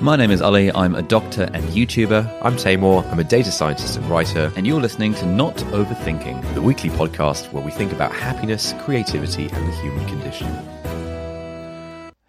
My name is Ali. I'm a doctor and YouTuber, I'm Taimur. I'm a data scientist and writer, and you're listening to Not Overthinking. the weekly podcast where we think about happiness, creativity, and the human condition.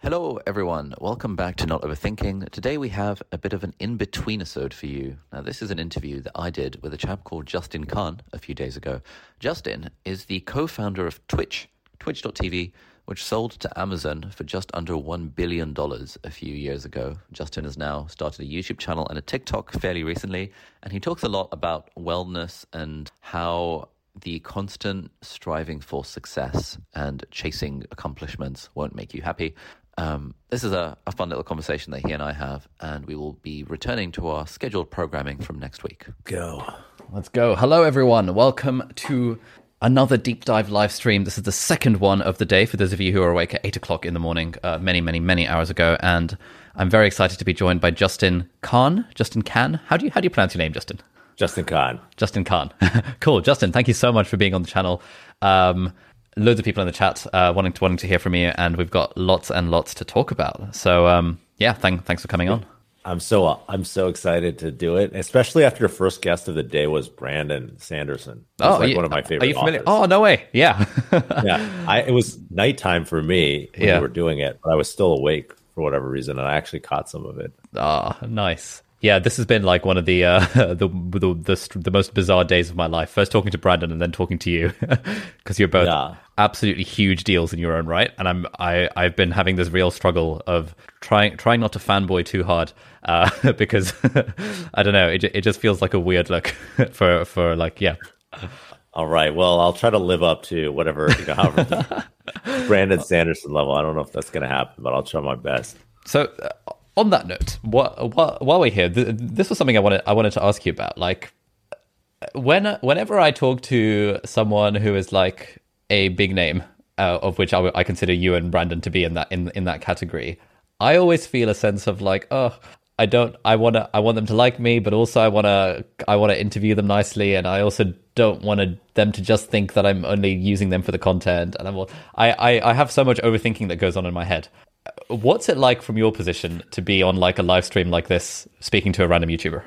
Hello, everyone. Welcome back to Not Overthinking. Today we have a bit of an in between episode for you. Now, this is an interview that I did with a chap called Justin Kan a few days ago. Justin is the co founder of Twitch, twitch.tv, which sold to Amazon for just under $1 billion a few years ago. Justin has now started a YouTube channel and a TikTok fairly recently, and he talks a lot about wellness and how the constant striving for success and chasing accomplishments won't make you happy. Um, this is a, a fun little conversation that he and I have, and we will be returning to our scheduled programming from next week. Go. Let's go. Hello, everyone. Welcome to another deep dive live stream. This is the second one of the day for those of you who are awake at eight o'clock in the morning, uh, many, many, many hours ago. And I'm very excited to be joined by Justin Kan. Justin Kan. How do you how do you pronounce your name, Justin? Justin Kan. Justin Kan. cool, Justin. Thank you so much for being on the channel. Um, loads of people in the chat uh, wanting to wanting to hear from you, and we've got lots and lots to talk about. So um, yeah, thank, thanks for coming on. I'm so I'm so excited to do it, especially after your first guest of the day was Brandon Sanderson. He's Oh, like you- one of my favorite. Are you familiar? authors. Oh no way! Yeah, yeah. I, it was nighttime for me when Yeah. we were doing it, but I was still awake for whatever reason, and I actually caught some of it. Ah, nice. Yeah, this has been like one of the uh, the, the the the most bizarre days of my life. First talking to Brandon and then talking to you because you're both Yeah. absolutely huge deals in your own right. And I'm I I've been having this real struggle of trying trying not to fanboy too hard uh, because I don't know it it just feels like a weird look for for like yeah All right. Well, I'll try to live up to whatever you know, however Brandon Sanderson level. I don't know if that's going to happen, but I'll try my best. So, uh, on that note, what, what, while we're here, th- this was something I wanted I wanted to ask you about. Like, when whenever I talk to someone who is like a big name, uh, of which I, w- I consider you and Brandon to be in that in in that category, I always feel a sense of like, oh, I don't, I want to, I want them to like me, but also I want to, I want to interview them nicely, and I also don't want them to just think that I'm only using them for the content, and I'm, all, I, I, I have so much overthinking that goes on in my head. What's it like from your position to be on like a live stream like this, speaking to a random YouTuber?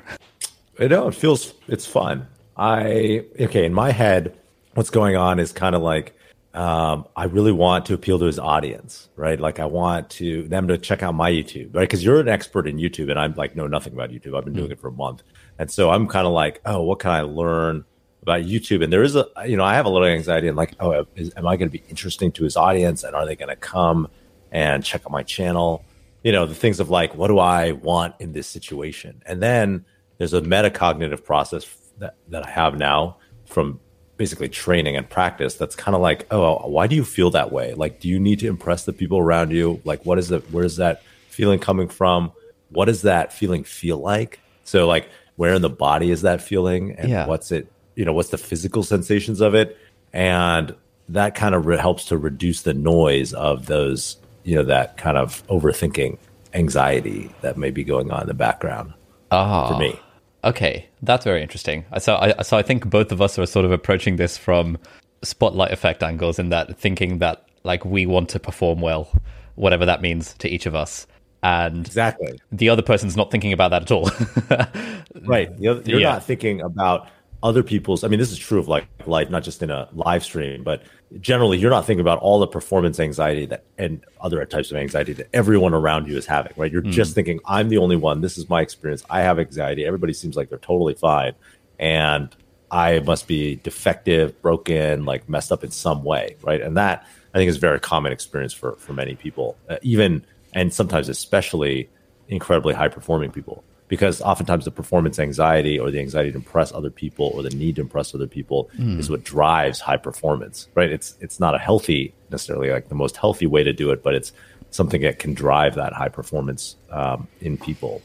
You know, it feels it's fun. I okay in my head, what's going on is kind of like um, I really want to appeal to his audience, right? Like I want to them to check out my YouTube, right? Because you're an expert in YouTube, and I'm like know nothing about YouTube. I've been doing it for a month, and so I'm kind of like, oh, what can I learn about YouTube? And there is a, you know, I have a little anxiety and like, oh, is, am I going to be interesting to his audience, and are they going to come and check out my channel? You know, the things of like, what do I want in this situation? And then there's a metacognitive process that, that I have now from basically training and practice that's kind of like, oh, why do you feel that way? Like, do you need to impress the people around you? Like, what is it? Where's that feeling coming from? What does that feeling feel like? So, like, where in the body is that feeling? And Yeah. what's it, you know, what's the physical sensations of it? And that kind of re- helps to reduce the noise of those, you know, that kind of overthinking anxiety that may be going on in the background Ah, for me. Okay, that's very interesting. So I so I think both of us are sort of approaching this from spotlight effect angles in that thinking that like we want to perform well, whatever that means to each of us. And Exactly. the other person's not thinking about that at all. Right. You're, you're Yeah. not thinking about other people's. I mean, this is true of like life, not just in a live stream, but generally, you're not thinking about all the performance anxiety that and other types of anxiety that everyone around you is having. Right. You're just thinking, I'm the only one. This is my experience. I have anxiety. Everybody seems like they're totally fine, and I must be defective, broken, like messed up in some way. Right. And that I think is a very common experience for for many people, uh, even and sometimes especially incredibly high performing people because oftentimes the performance anxiety or the anxiety to impress other people or the need to impress other people is what drives high performance right it's it's not a healthy necessarily like the most healthy way to do it but it's something that can drive that high performance um, in people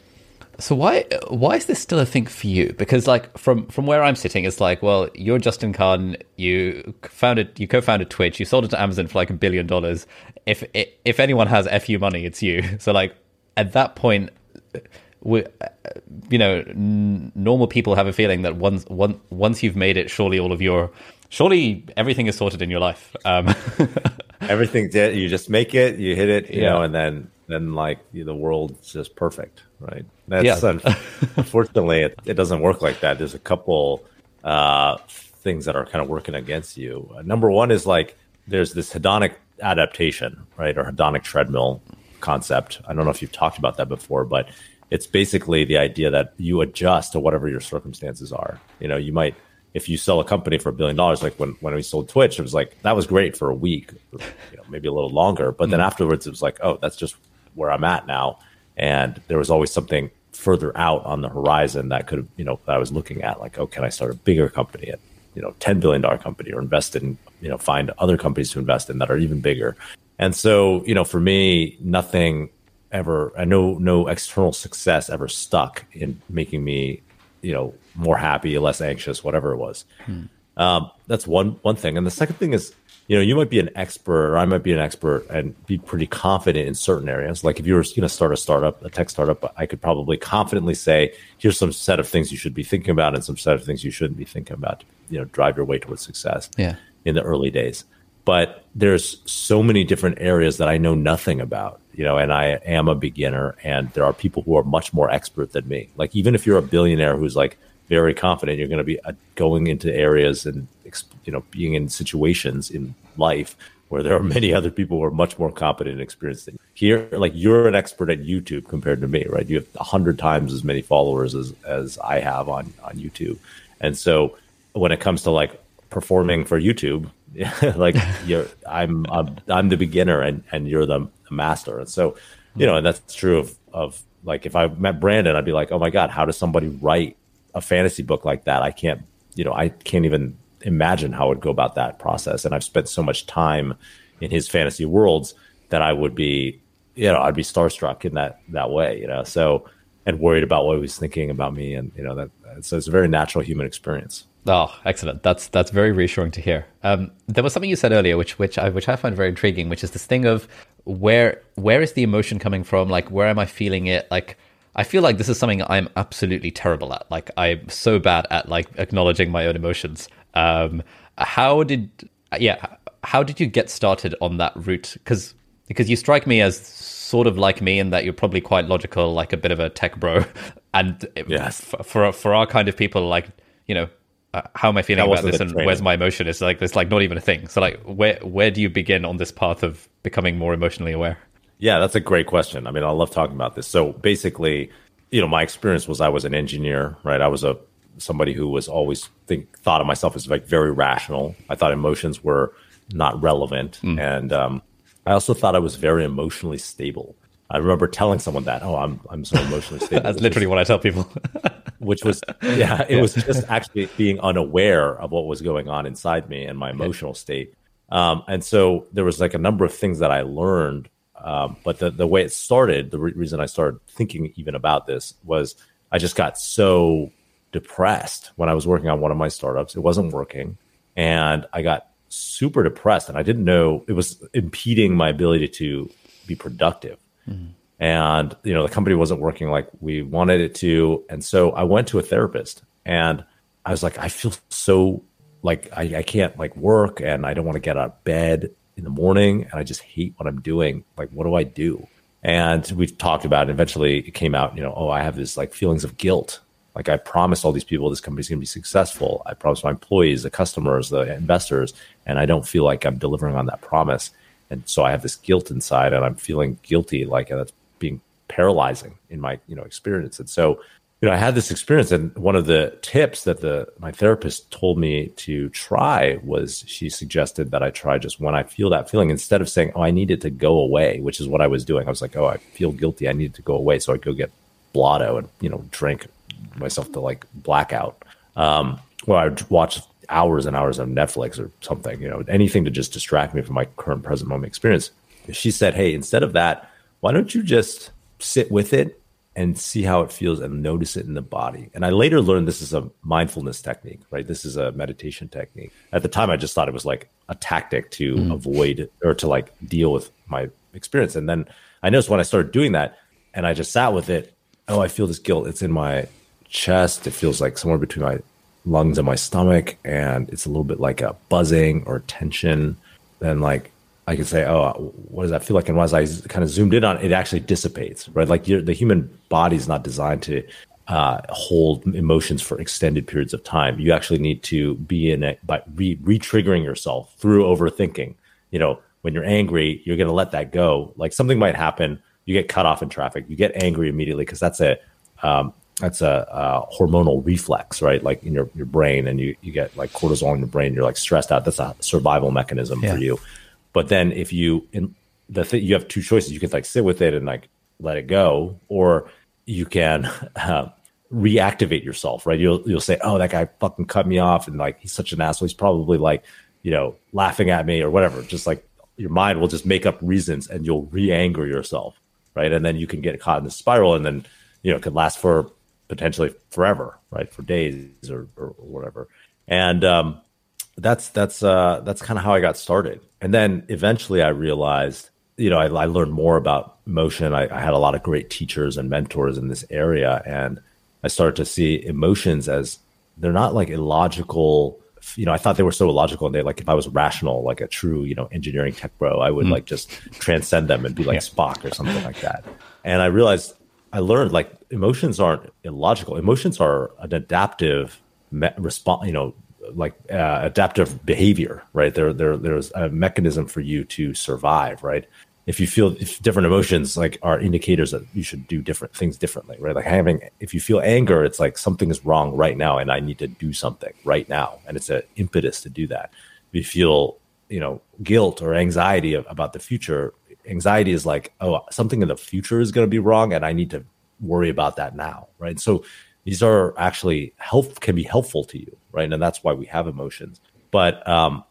So why why is this still a thing for you? Because like from from where I'm sitting, it's like, well, you're Justin Kan. You founded you co-founded Twitch. You sold it to Amazon for like a billion dollars. If if anyone has fu money, it's you. So like at that point, we, you know, n- normal people have a feeling that once once once you've made it, surely all of your surely everything is sorted in your life. Um, Everything's it. You just make it, you hit it, you yeah. know, and then then like the world's just perfect, right? That's yeah. unfortunately it, it doesn't work like that. There's a couple uh, things that are kind of working against you. Uh, number one is like there's this hedonic adaptation, right, or hedonic treadmill concept. I don't know if you've talked about that before, but it's basically the idea that you adjust to whatever your circumstances are. You know, you might if you sell a company for a billion dollars, like when, when we sold Twitch, it was like that was great for a week, or, you know, maybe a little longer. But then mm-hmm. afterwards, it was like, oh, that's just where I'm at now. And there was always something further out on the horizon that could, you know, that I was looking at, like, oh, can I start a bigger company, at, you know, ten billion dollar company, or invest in, you know, find other companies to invest in that are even bigger. And so, you know, for me, nothing ever, I know no external success ever stuck in making me you know more happy, less anxious, whatever it was. Hmm. Um, that's one one thing. And the second thing is, you know, you might be an expert, or I might be an expert, and be pretty confident in certain areas. Like if you were going to start a startup, a tech startup, I could probably confidently say, "Here's some set of things you should be thinking about, and some set of things you shouldn't be thinking about." To, you know, drive your way towards success. Yeah. In the early days, but there's so many different areas that I know nothing about you know, and I am a beginner, and there are people who are much more expert than me. Like even if you're a billionaire who's like very confident, you're going to be uh, going into areas and you know being in situations in life where there are many other people who are much more competent and experienced than you. Here, like you're an expert at YouTube compared to me, right? You have a hundred times as many followers as as I have on on YouTube, and so when it comes to like performing for YouTube, like you're I'm, I'm I'm the beginner and and you're the master. And so, you know, and that's true of, of like if I met Brandon, I'd be like, oh my God, how does somebody write a fantasy book like that? I can't, you know, I can't even imagine how I would go about that process. And I've spent so much time in his fantasy worlds that I would be, you know, I'd be starstruck in that that way, you know. So and worried about what he was thinking about me, and you know that. So it's a very natural human experience. Oh, excellent! That's that's very reassuring to hear. Um, there was something you said earlier, which which I which I find very intriguing, which is this thing of where where is the emotion coming from? Like, where am I feeling it? Like, I feel like this is something I'm absolutely terrible at. Like, I'm so bad at like acknowledging my own emotions. Um, how did yeah? How did you get started on that route? Because because you strike me as sort of like me in that you're probably quite logical, like a bit of a tech bro, and yes. for for, for our kind of people, like you know uh, how am I feeling about this and training. where's my emotion? It's like it's like not even a thing. So like where where do you begin on this path of becoming more emotionally aware? Yeah, that's a great question. I mean, I love talking about this. So basically, you know, my experience was I was an engineer, right? I was a somebody who was always think thought of myself as like very rational. I thought emotions were not relevant, mm. and um, I also thought I was very emotionally stable. I remember telling someone that, "Oh, I'm I'm so emotionally stable." That's literally what I tell people. which was yeah, it yeah. was just actually being unaware of what was going on inside me and my emotional state. Um, and so there was like a number of things that I learned. Um, but the the way it started, the re- reason I started thinking even about this was I just got so depressed when I was working on one of my startups. It wasn't working, and I got super depressed, and I didn't know it was impeding my ability to be productive. Mm-hmm. And, you know, the company wasn't working like we wanted it to. And so I went to a therapist and I was like, I feel so like I, I can't like work and I don't want to get out of bed in the morning and I just hate what I'm doing. Like, what do I do? And we've talked about it. Eventually it came out, you know, oh, I have this like feelings of guilt. Like I promised all these people this company's going to be successful. I promised my employees, the customers, the investors, and I don't feel like I'm delivering on that promise. And so I have this guilt inside and I'm feeling guilty. Like that's being paralyzing in my you know experience. And so you know I had this experience, and one of the tips that the my therapist told me to try was she suggested that I try just when I feel that feeling instead of saying oh I need it to go away, which is what I was doing. I was like oh I feel guilty, I need it to go away, so I go get blotto and you know drink myself to like blackout. Um, well, I watch hours and hours of Netflix or something, you know, anything to just distract me from my current present moment experience. She said, Hey, instead of that, why don't you just sit with it and see how it feels and notice it in the body. And I later learned this is a mindfulness technique, right? This is a meditation technique. At the time, I just thought it was like a tactic to mm. avoid or to like deal with my experience. And then I noticed when I started doing that and I just sat with it, oh, I feel this guilt. It's in my chest. It feels like somewhere between my lungs and my stomach. And it's a little bit like a buzzing or tension. Then like I can say, oh, what does that feel like? And as I kind of zoomed in on it, it actually dissipates, right? Like the human body is not designed to uh, hold emotions for extended periods of time. You actually need to be in it by re triggering yourself through overthinking. You know, when you're angry, you're going to let that go. Like something might happen, you get cut off in traffic, you get angry immediately because that's a um, that's a, a, hormonal reflex, right? Like in your, your brain, and you you get like cortisol in your brain. You're like stressed out. That's a survival mechanism yeah. for you but then if you in the thing you have two choices, you can like sit with it and like let it go, or you can uh, reactivate yourself. Right? You'll you'll say, "Oh, that guy fucking cut me off," and like he's such an asshole. He's probably like you know laughing at me or whatever. Just like your mind will just make up reasons, and you'll re-anger yourself, right? And then you can get caught in the spiral, and then you know it could last for potentially forever, right? For days or, or whatever. And um, that's that's uh, that's kind of how I got started. And then eventually I realized, you know, I, I learned more about emotion. I, I, had a lot of great teachers and mentors in this area. And I started to see emotions as they're not like illogical. You know, I thought they were so illogical and they like, if I was rational, like a true, you know, engineering tech bro, I would mm. like just transcend them and be like yeah. Spock or something like that. And I realized I learned like emotions aren't illogical. Emotions are an adaptive me- response, you know, like uh, adaptive behavior, right? There, there, there's a mechanism for you to survive, right? If you feel if different emotions like are indicators that you should do different things differently, right? Like having, if you feel anger, it's like something is wrong right now, and I need to do something right now, and it's an impetus to do that. If you feel, you know, guilt or anxiety about the future, anxiety is like, oh, something in the future is going to be wrong, and I need to worry about that now, right? So these are actually help can be helpful to you, right? And that's why we have emotions. But um,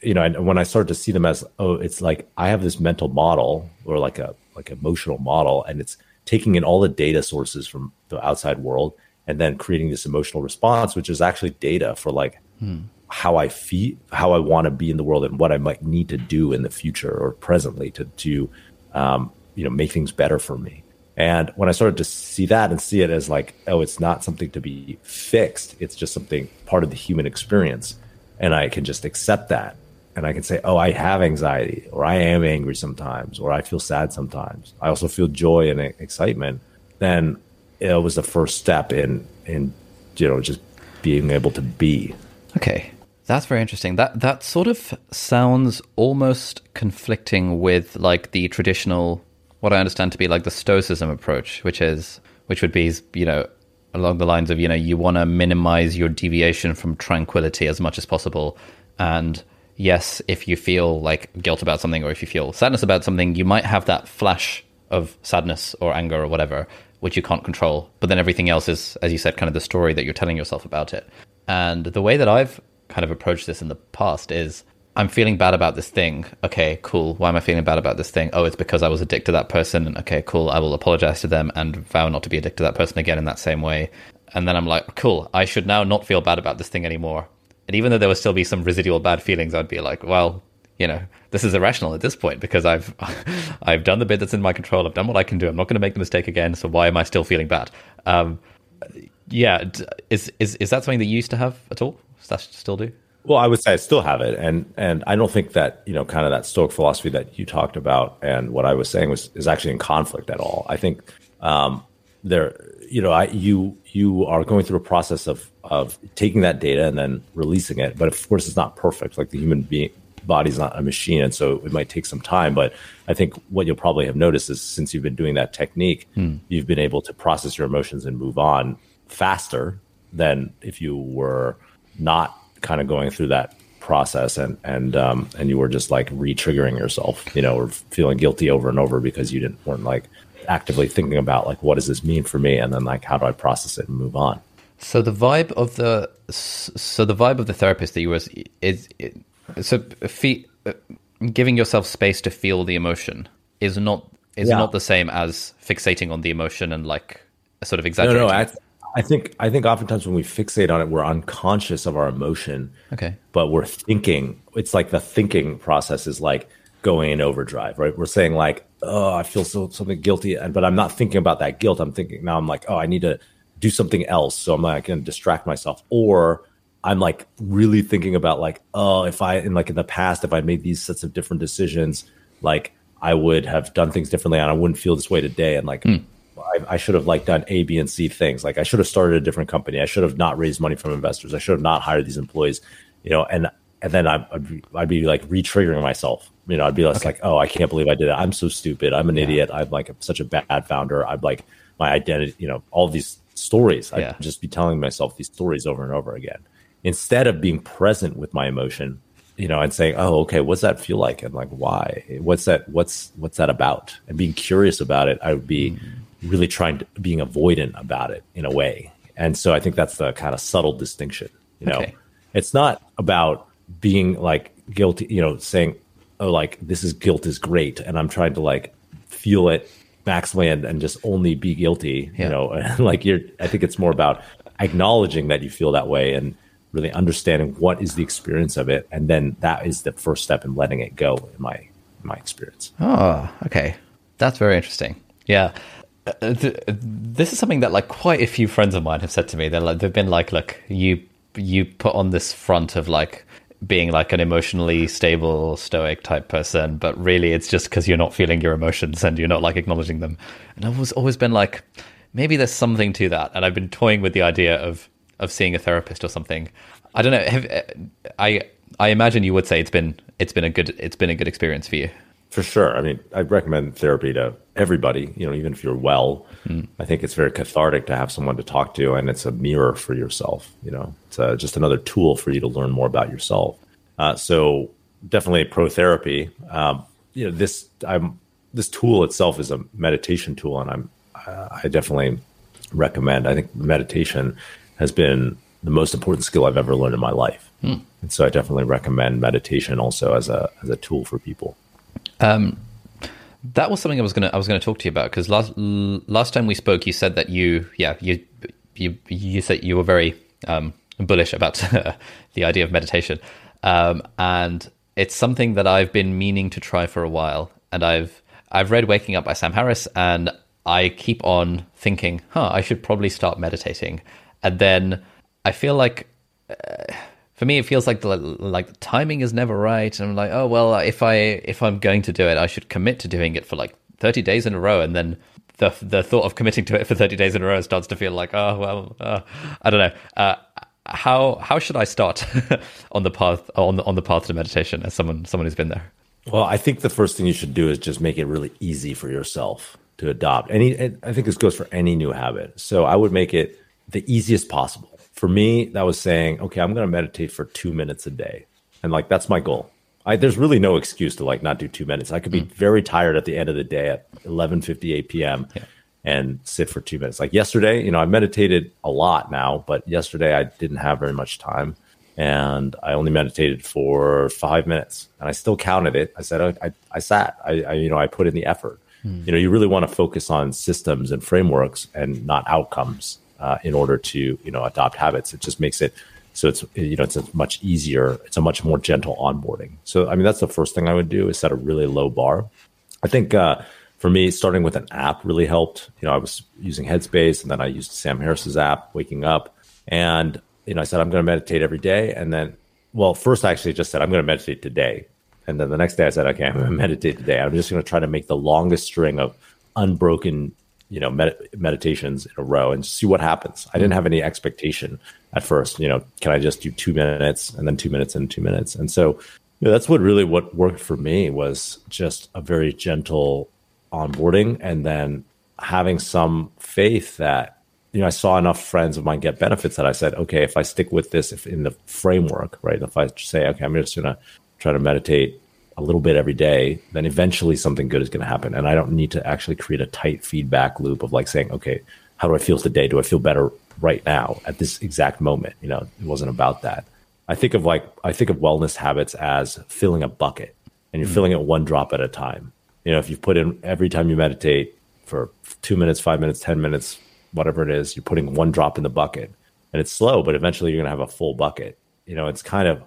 you know, and when I started to see them as, oh, it's like I have this mental model or like a like emotional model, and it's taking in all the data sources from the outside world and then creating this emotional response, which is actually data for like hmm. How I feel, how I want to be in the world, and what I might need to do in the future or presently to to um, you know make things better for me. And when I started to see that and see it as like, oh, it's not something to be fixed, it's just something part of the human experience. And I can just accept that. And I can say, oh, I have anxiety, or I am angry sometimes, or I feel sad sometimes. I also feel joy and excitement. Then it was the first step in, in, you know, just being able to be. Okay. That's very interesting. That that sort of sounds almost conflicting with like the traditional what I understand to be like the stoicism approach, which is which would be you know along the lines of you know you want to minimize your deviation from tranquility as much as possible, and yes, if you feel like guilt about something or if you feel sadness about something, you might have that flash of sadness or anger or whatever which you can't control, but then everything else is, as you said, kind of the story that you're telling yourself about it. And the way that I've kind of approached this in the past is I'm feeling bad about this thing. Okay, cool. Why am I feeling bad about this thing? Oh, it's because I was addicted to that person. Okay, cool. I will apologize to them and vow not to be addicted to that person again in that same way. And then I'm like, cool. I should now not feel bad about this thing anymore. And even though there would still be some residual bad feelings, I'd be like, well, you know, this is irrational at this point because I've I've done the bit that's in my control. I've done what I can do. I'm not going to make the mistake again. So why am I still feeling bad? Um, yeah, is is is that something that you used to have at all? Does that still do? Well, I would say I still have it, and and I don't think that you know, kind of that Stoic philosophy that you talked about, and what I was saying was is actually in conflict at all. I think um, there, you know, I you you are going through a process of of taking that data and then releasing it, but of course, it's not perfect. Like the human being body's not a machine, and so it might take some time. But I think what you'll probably have noticed is since you've been doing that technique, hmm. you've been able to process your emotions and move on faster than if you were not kind of going through that process and and um, and you were just like re-triggering yourself, you know, or feeling guilty over and over because you didn't weren't like actively thinking about like what does this mean for me, and then like how do I process it and move on. So the vibe of the so the vibe of the therapist that you was is, so fe- giving yourself space to feel the emotion is not is Yeah. not the same as fixating on the emotion and like sort of No, exaggerating? no. I, I think I think oftentimes when we fixate on it, we're unconscious of our emotion. Okay. but we're thinking it's like the thinking process is like going in overdrive right we're saying like oh i feel so something guilty and but i'm not thinking about that guilt i'm thinking now i'm like oh i need to do something else so i'm like going to distract myself or i'm like really thinking about like oh if i in like in the past if i made these sets of different decisions like i would have done things differently and i wouldn't feel this way today and like hmm. I, I should have like done A, B, and C things. Like I should have started a different company. I should have not raised money from investors. I should have not hired these employees. You know, and and then I, I'd, be, I'd be like re-triggering myself. You know, I'd be less like, oh, I can't believe I did that. I'm so stupid. I'm an idiot. I'm like such a bad founder. I'm like my identity. You know, all these stories. I'd just be telling myself these stories over and over again instead of being present with my emotion you know and saying oh okay what's that feel like and like why what's that what's what's that about and being curious about it i would be mm. Really trying to being avoidant about it in a way and so i think that's the kind of subtle distinction you know Okay. it's not about being like guilty you know saying oh like this is guilt is great and i'm trying to like feel it maximally and, and just only be guilty Yeah. you know like you're i think it's more about acknowledging that you feel that way and really understanding what is the experience of it and then that is the first step in letting it go in my in my experience Oh, okay. That's very interesting. Yeah. Uh, th- this is something that like quite a few friends of mine have said to me. They're like, they've been like, look, you you put on this front of like being like an emotionally stable, stoic type person, but really it's just because you're not feeling your emotions and you're not like acknowledging them. And I've always always been like, maybe there's something to that. And I've been toying with the idea of of seeing a therapist or something. I don't know. Have, uh, I I imagine you would say it's been it's been a good it's been a good experience for you. For sure. I mean, I recommend therapy to everybody, you know, even if you're well. I think it's very cathartic to have someone to talk to, and it's a mirror for yourself. You know, it's uh just another tool for you to learn more about yourself. Uh, so, definitely pro therapy. Um, you know, this I'm this tool itself is a meditation tool, and I'm uh, I definitely recommend. I think meditation has been the most important skill I've ever learned in my life, and so I definitely recommend meditation also as a as a tool for people. That was something I was gonna I was gonna talk to you about because last last time we spoke, you said that you yeah you you you said you were very um, bullish about the idea of meditation, um, and it's something that I've been meaning to try for a while, and I've I've read Waking Up by Sam Harris, and I keep on thinking, huh, I should probably start meditating, and then I feel like for me it feels like the like the timing is never right and i'm like oh well if i if i'm going to do it i should commit to doing it for like 30 days in a row and then the the thought of committing to it for 30 days in a row starts to feel like oh well uh, i don't know uh, how how should i start on the path on the on the path to meditation as someone someone who's been there Well, I think the first thing you should do is just make it really easy for yourself to adopt. Any, I think this goes for any new habit. So I would make it the easiest possible. For me, that was saying, okay, I'm going to meditate for two minutes a day, and like that's my goal. I, there's really no excuse to like not do two minutes. I could be mm. very tired at the end of the day at 11:58 p.m. and sit for two minutes. Like yesterday, you know, I meditated a lot now, but yesterday I didn't have very much time and I only meditated for five minutes, and I still counted it. I said I, I, I sat. I, I, you know, I put in the effort. Mm. You know, you really want to focus on systems and frameworks and not outcomes uh, in order to you know adopt habits. It just makes it so it's you know it's a much easier. It's a much more gentle onboarding. So I mean, that's the first thing I would do is set a really low bar. I think uh, for me, starting with an app really helped. You know, I was using Headspace, and then I used Sam Harris's app, Waking Up, and you know, I said I'm going to meditate every day, and then, well, first I actually just said I'm going to meditate today, and then the next day I said, okay, I'm going to meditate today. I'm just going to try to make the longest string of unbroken, you know, med- meditations in a row and see what happens. I didn't mm-hmm. have any expectation at first. You know, can I just do two minutes and then two minutes and two minutes? And so, you know, that's what really what worked for me was just a very gentle onboarding and then having some faith that you know I saw enough friends of mine get benefits that I said, okay, if I stick with this if in the framework, right? If I say, okay, I'm just gonna try to meditate a little bit every day, then eventually something good is going to happen. And I don't need to actually create a tight feedback loop of like saying, okay, how do I feel today? Do I feel better right now at this exact moment? You know, it wasn't about that. I think of like I think of wellness habits as filling a bucket, and you're mm-hmm. filling it one drop at a time. You know, if you put in every time you meditate for two minutes, five minutes, 10 minutes, whatever it is, you're putting one drop in the bucket and it's slow, but eventually you're going to have a full bucket. You know, it's kind of,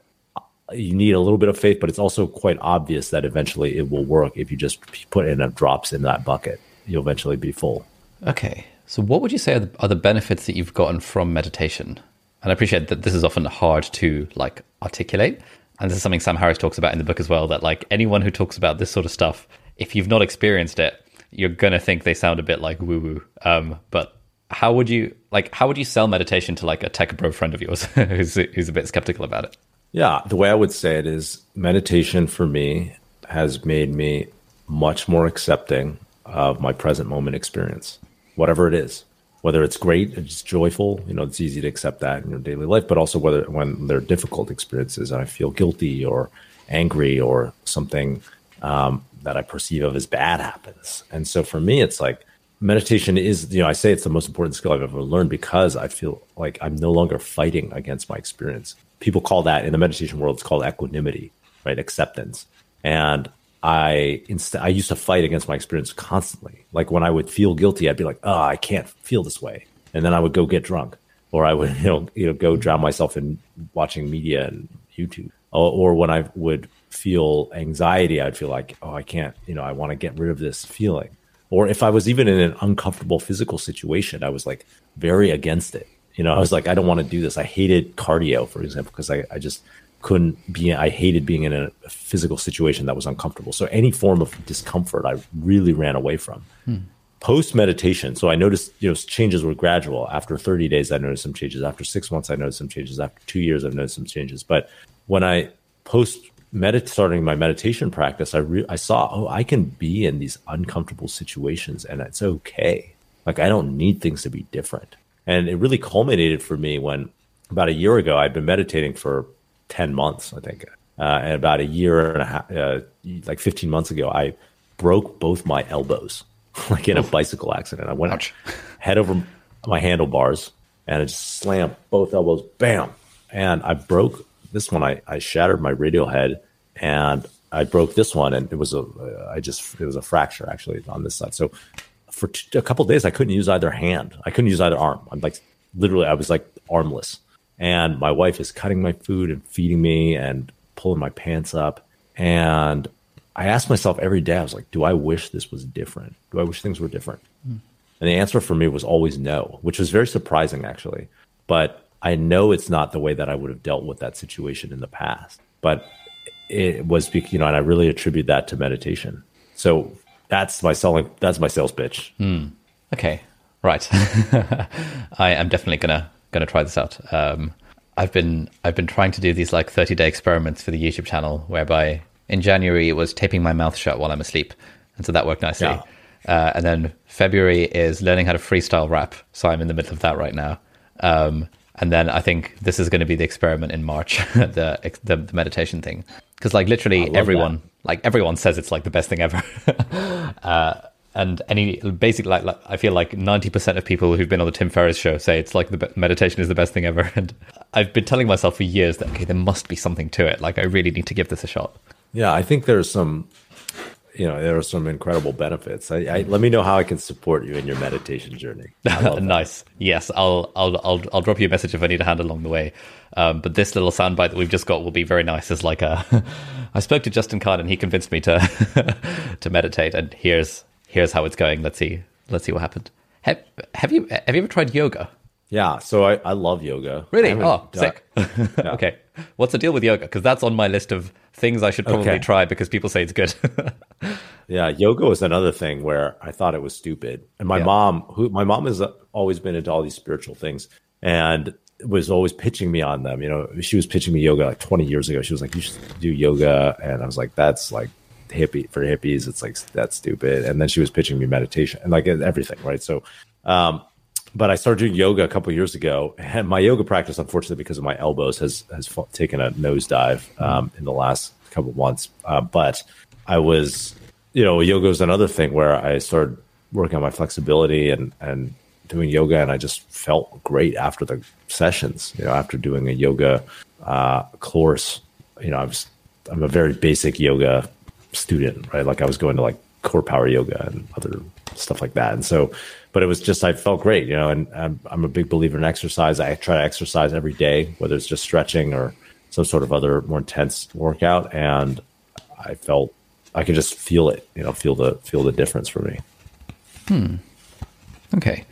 you need a little bit of faith, but it's also quite obvious that eventually it will work if you just put enough drops in that bucket. You'll eventually be full. Okay. So, what would you say are the, are the benefits that you've gotten from meditation? And I appreciate that this is often hard to like articulate. And this is something Sam Harris talks about in the book as well that like anyone who talks about this sort of stuff, if you've not experienced it, you're going to think they sound a bit like woo woo. Um, but how would you like how would you sell meditation to like a tech bro friend of yours who's, who's a bit skeptical about it? Yeah, the way I would say it is meditation for me has made me much more accepting of my present moment experience, whatever it is. Whether it's great, it's joyful, you know, it's easy to accept that in your daily life, but also whether when there are difficult experiences and I feel guilty or angry or something um, that I perceive of as bad happens. And so for me, it's like meditation is, you know, I say it's the most important skill I've ever learned because I feel like I'm no longer fighting against my experience. People call that in the meditation world, it's called equanimity, right? Acceptance. And I inst- I used to fight against my experience constantly. Like when I would feel guilty, I'd be like, "Oh, I can't feel this way," and then I would go get drunk, or I would you know you know go drown myself in watching media and YouTube. Or, or when I would feel anxiety, I'd feel like, "Oh, I can't," you know, I want to get rid of this feeling. Or if I was even in an uncomfortable physical situation, I was like very against it. You know, I was like, I don't want to do this. I hated cardio, for example, because I, I just couldn't be i hated being in a physical situation that was uncomfortable. So any form of discomfort i really ran away from. Hmm. post meditation so i noticed you know changes were gradual. After 30 days i noticed some changes. After six months i noticed some changes. After two years i've noticed some changes. But when i post medit starting my meditation practice i re- i saw oh i can be in these uncomfortable situations and it's okay. Like i don't need things to be different and it really culminated for me when about a year ago i'd been meditating for 10 months, I think. Uh, and about a year and a half, uh, like 15 months ago, I broke both my elbows, like in a bicycle accident. I went Ouch. head over my handlebars and I just slammed both elbows, bam. And I broke this one. I, I shattered my radial head and I broke this one and it was a, I just, it was a fracture actually on this side. So for t- a couple days, I couldn't use either hand. I couldn't use either arm. I'm like, literally, I was like armless. And my wife is cutting my food and feeding me and pulling my pants up. And i asked myself every day i was like do i wish this was different? Do i wish things were different? Mm. and the answer for me was always no which was very surprising actually. But i know it's not the way that i would have dealt with that situation in the past. But it was you know and i really attribute that to meditation. So that's my selling that's my sales pitch mm. okay right i am definitely gonna going to try this out. Um, I've been I've been trying to do these like 30 day experiments for the YouTube channel, whereby in January it was taping my mouth shut while I'm asleep, and so that worked nicely. Yeah. Uh, and then February is learning how to freestyle rap, so I'm in the middle of that right now. Um, and then I think this is going to be the experiment in March, the, the, the meditation thing, because like literally everyone, that. Like everyone says it's like the best thing ever. uh, and any basically like, like, I feel like 90% of people who've been on the Tim Ferriss show say it's like the meditation is the best thing ever and I've been telling myself for years that okay there must be something to it like I really need to give this a shot. Yeah, I think there's some you know there are some incredible benefits. I, I let me know how I can support you in your meditation journey. nice. Yes, I'll, I'll I'll I'll drop you a message if I need a hand along the way. Um, but this little soundbite that we've just got will be very nice. As like a, I spoke to Justin Kan and he convinced me to to meditate, and here's here's how it's going. Let's see. Let's see what happened. Have, have you have you ever tried yoga? Yeah, so I, I love yoga. Really? Oh, sick. yeah. Okay. What's the deal with yoga? Because that's on my list of things I should probably okay. try because people say it's good. yeah, yoga was another thing where I thought it was stupid. And my yeah. mom, who my mom has always been into all these spiritual things and was always pitching me on them. You know, she was pitching me yoga like 20 years ago. She was like, you should do yoga. And I was like, that's like hippie for hippies. It's like that's stupid. And then she was pitching me meditation and like everything, right? So, um, but I started doing yoga a couple years ago, and my yoga practice, unfortunately, because of my elbows, has has taken a nosedive um, in the last couple of months. Uh, but I was, you know, yoga is another thing where I started working on my flexibility and and doing yoga, and I just felt great after the sessions. You know, after doing a yoga uh, course, you know, I was I'm a very basic yoga student, right? Like I was going to like CorePower yoga and other stuff like that. And so, but it was just I felt great, you know. And I'm, I'm a big believer in exercise. I try to exercise every day, whether it's just stretching or some sort of other more intense workout, and I felt I could just feel it, you know, feel the feel the difference for me. Hmm. Okay.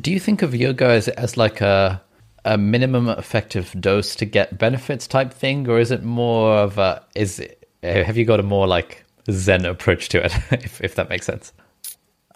Do you think of yoga as, as like a a minimum effective dose to get benefits type thing, or is it more of a is it, have you got a more like Zen approach to it, if if that makes sense?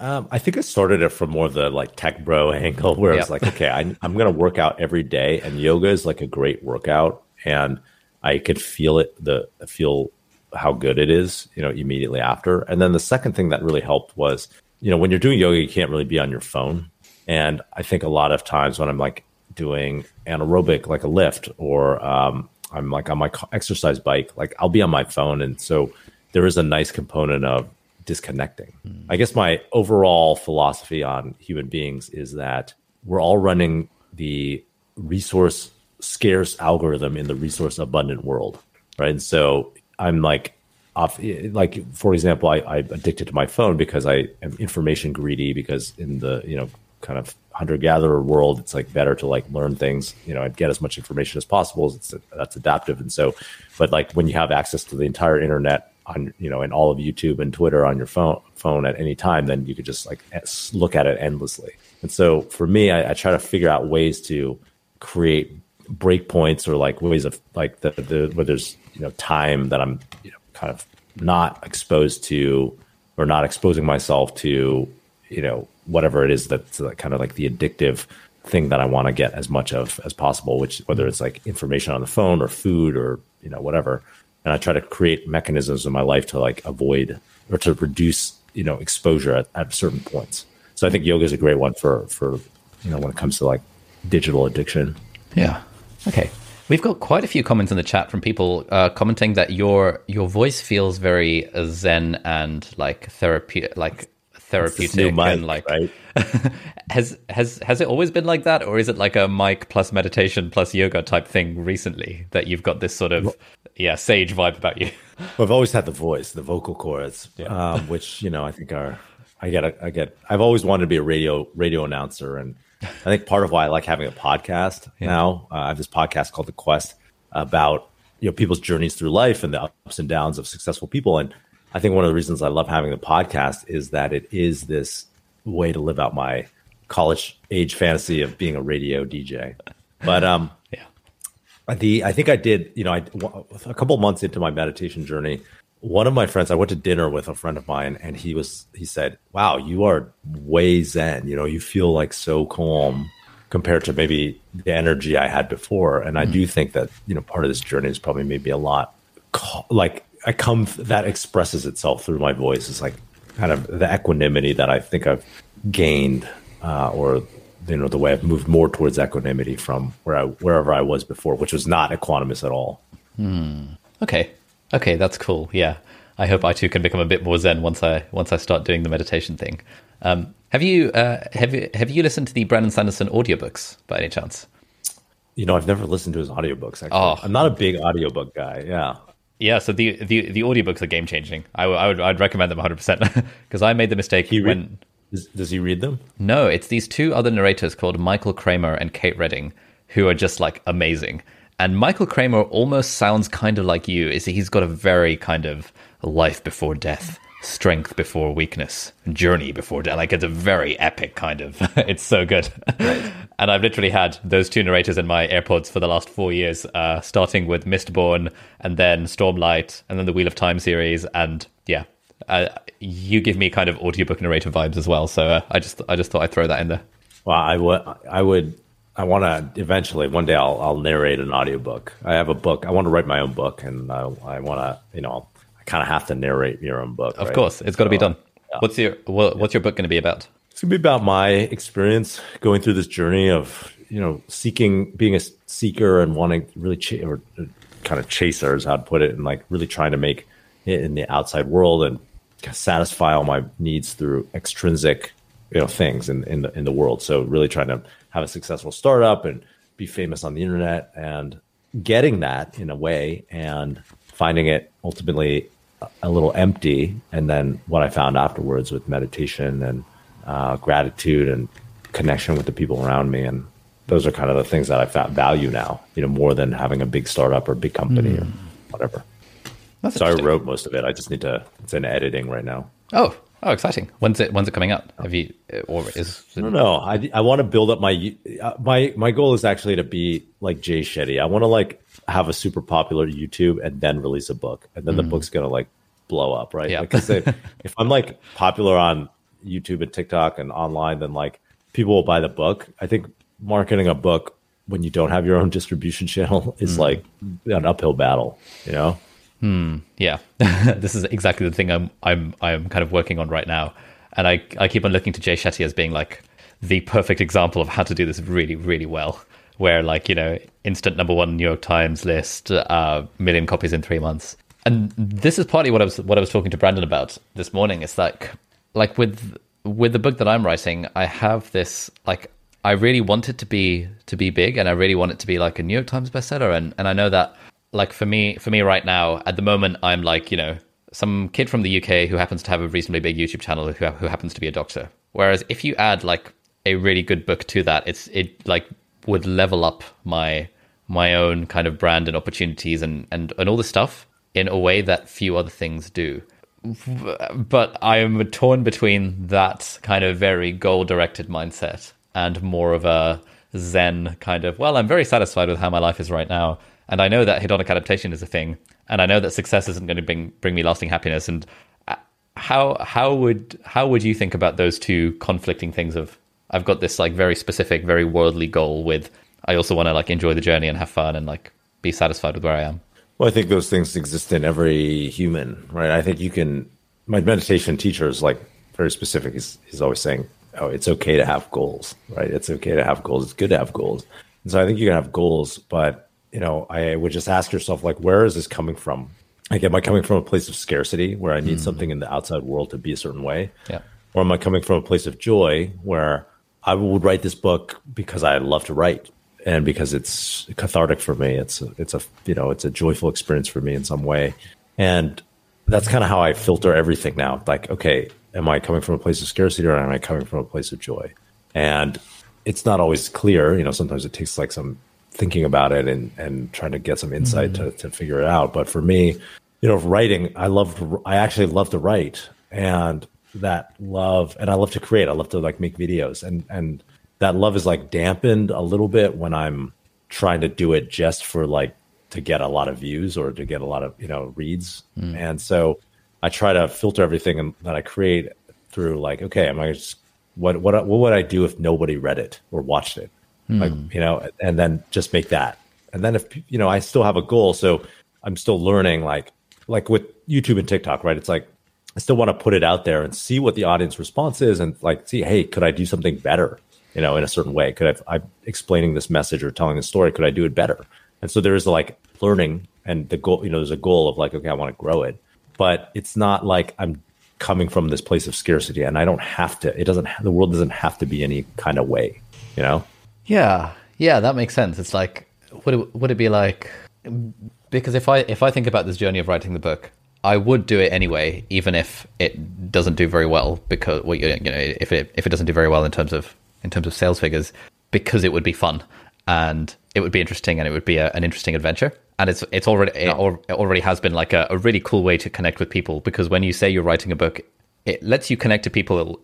Um, I think I started it from more of the like tech bro angle, where yep. was like, okay, I, I'm going to work out every day, and yoga is like a great workout, and I could feel it, the feel how good it is, you know, immediately after. And then the second thing that really helped was, you know, when you're doing yoga, you can't really be on your phone. And I think a lot of times when I'm like doing anaerobic, like a lift, or um, I'm like on my exercise bike, like I'll be on my phone. And so there is a nice component of disconnecting. Mm. I guess my overall philosophy on human beings is that we're all running the resource scarce algorithm in the resource abundant world. Right. And so I'm like off like for example, I, I'm addicted to my phone because I am information greedy because in the, you know, kind of hunter gatherer world, it's like better to like learn things, you know, and get as much information as possible. It's that's adaptive. And so, but like when you have access to the entire internet on, you know, and all of YouTube and Twitter on your phone phone at any time, then you could just like look at it endlessly. And so for me, I, I try to figure out ways to create breakpoints or like ways of like the, the where there's you know time that I'm you know kind of not exposed to or not exposing myself to you know whatever it is that's uh, kind of like the addictive thing that I want to get as much of as possible which whether it's like information on the phone or food or you know whatever and I try to create mechanisms in my life to like avoid or to reduce you know exposure at, at certain points. So I think yoga is a great one for for you know when it comes to like digital addiction. Yeah. Okay. We've got quite a few comments in the chat from people uh, commenting that your your voice feels very zen and like therapeutic, like therapeutic mic, and like right? has has has it always been like that, or is it like a mic plus meditation plus yoga type thing recently that you've got this sort of yeah sage vibe about you? I've always had the voice, the vocal cords, yeah. um, which you know I think are I get I get I've always wanted to be a radio radio announcer and I think part of why I like having a podcast yeah. now, uh, I have this podcast called The Quest about you know people's journeys through life and the ups and downs of successful people. And I think one of the reasons I love having the podcast is that it is this way to live out my college age fantasy of being a radio DJ. But um, the I think I did. You know, I a couple months into my meditation journey, one of my friends, I went to dinner with a friend of mine, and he was he said, "Wow, you are way zen. You know, you feel like so calm compared to maybe the energy I had before." And I mm-hmm. do think that you know part of this journey is probably maybe a lot like I come that expresses itself through my voice. It's like kind of the equanimity that I think I've gained, uh, or you know, the way I've moved more towards equanimity from where I wherever I was before, which was not equanimous at all. Hmm. Okay, Okay, that's cool. Yeah, I hope I too can become a bit more zen once I once I start doing the meditation thing. Um, have you uh, have you have you listened to the Brandon Sanderson audiobooks by any chance? You know, I've never listened to his audiobooks. Actually, oh. I'm not a big audiobook guy. Yeah. Yeah, so the the, the audiobooks are game changing. I, w- I would I'd recommend them 100 percent because I made the mistake he re- when. Does, does he read them? No, it's these two other narrators called Michael Kramer and Kate Reading who are just like amazing. And Michael Kramer almost sounds kind of like you. Is he's got a very kind of life before death, strength before weakness, journey before death. Like it's a very epic kind of. it's so good. Right. and I've literally had those two narrators in my AirPods for the last four years, uh, starting with Mistborn and then Stormlight and then the Wheel of Time series. And yeah, uh, you give me kind of audiobook narrator vibes as well. So uh, I just I just thought I'd throw that in there. Well, I would I would I want to eventually one day I'll I'll narrate an audiobook. I have a book. I want to write my own book, and I, I want to you know I kind of have to narrate your own book. Of right? course, it's got to be done. Yeah. What's your what, what's your book going to be about? It's going to be about my experience going through this journey of you know seeking being a seeker and wanting really ch- or kind of chaser is how to put it, and like really trying to make it in the outside world and satisfy all my needs through extrinsic you know things in in the in the world. So really trying to have a successful startup and be famous on the internet and getting that in a way and finding it ultimately a little empty. And then what I found afterwards with meditation and uh, gratitude and connection with the people around me, and those are kind of the things that I value now. You know, more than having a big startup or big company mm. or whatever. That's so I wrote most of it. I just need to. It's in editing right now. Oh, oh, exciting! When's it? When's it coming out? Have you? Or is? It... I don't know. I I want to build up my uh, my my goal is actually to be like Jay Shetty. I want to like have a super popular YouTube and then release a book, and then mm. the book's gonna like blow up, right? Yeah. Because if, if I'm like popular on YouTube and TikTok and online, then like people will buy the book. I think marketing a book when you don't have your own distribution channel is mm. like an uphill battle, you know? Hmm. Yeah, this is exactly the thing I'm I'm I'm kind of working on right now, and I I keep on looking to Jay Shetty as being like the perfect example of how to do this really really well. Where like you know instant number one New York Times list, uh, million copies in three months, and this is partly what I was what I was talking to Brandon about this morning. It's like like with with the book that I'm writing, I have this like I really want it to be to be big, and I really want it to be like a New York Times bestseller, and and I know that like for me for me right now at the moment i'm like you know some kid from the uk who happens to have a reasonably big youtube channel who, who happens to be a doctor. Whereas if you add like a really good book to that it's it like would level up my my own kind of brand and opportunities and and, and all this stuff in a way that few other things do. But i am torn between that kind of very goal directed mindset and more of a zen kind of well i'm very satisfied with how my life is right now and I know that hedonic adaptation is a thing, and I know that success isn't going to bring bring me lasting happiness. And uh, how how would how would you think about those two conflicting things? Of I've got this like very specific, very worldly goal with I also want to like enjoy the journey and have fun and like be satisfied with where I am. Well, I think those things exist in every human, right? I think you can. My meditation teacher is like very specific. He's he's always saying, "Oh, it's okay to have goals, right? It's okay to have goals. It's good to have goals." And so I think you can have goals, but you know, I would just ask yourself, like, where is this coming from? Like, am I coming from a place of scarcity where I need mm. something in the outside world to be a certain way? Yeah. Or am I coming from a place of joy where I would write this book because I love to write and because it's cathartic for me? It's a, it's a, you know, it's a joyful experience for me in some way. And that's kind of how I filter everything now. Like, okay, am I coming from a place of scarcity or am I coming from a place of joy? And it's not always clear. You know, sometimes it takes like some thinking about it and and trying to get some insight mm-hmm. to to figure it out. But for me, you know, writing, I love I actually love to write and that love and I love to create. I love to like make videos and and that love is like dampened a little bit when I'm trying to do it just for like to get a lot of views or to get a lot of, you know, reads. Mm. And so I try to filter everything that I create through like, okay, am I just what what what would I do if nobody read it or watched it? Mm. like you know, and then just make that. And then if you know, I still have a goal, so I'm still learning. Like like with YouTube and TikTok, right? It's like I still want to put it out there and see what the audience response is, and like see, hey, could I do something better? You know, in a certain way, could I? I'm explaining this message or telling the story. Could I do it better? And so there is like learning, and the goal. You know, there's a goal of like, okay, I want to grow it, but it's not like I'm coming from this place of scarcity, and I don't have to. It doesn't. The world doesn't have to be any kind of way. You know. Yeah, yeah, that makes sense. It's like would it, would it be like because if I if I think about this journey of writing the book, I would do it anyway, even if it doesn't do very well because well, you know if it if it doesn't do very well in terms of in terms of sales figures, because it would be fun and it would be interesting and it would be a, an interesting adventure. And it's it's already it, already has been like a, a really cool way to connect with people because when you say you're writing a book, it lets you connect to people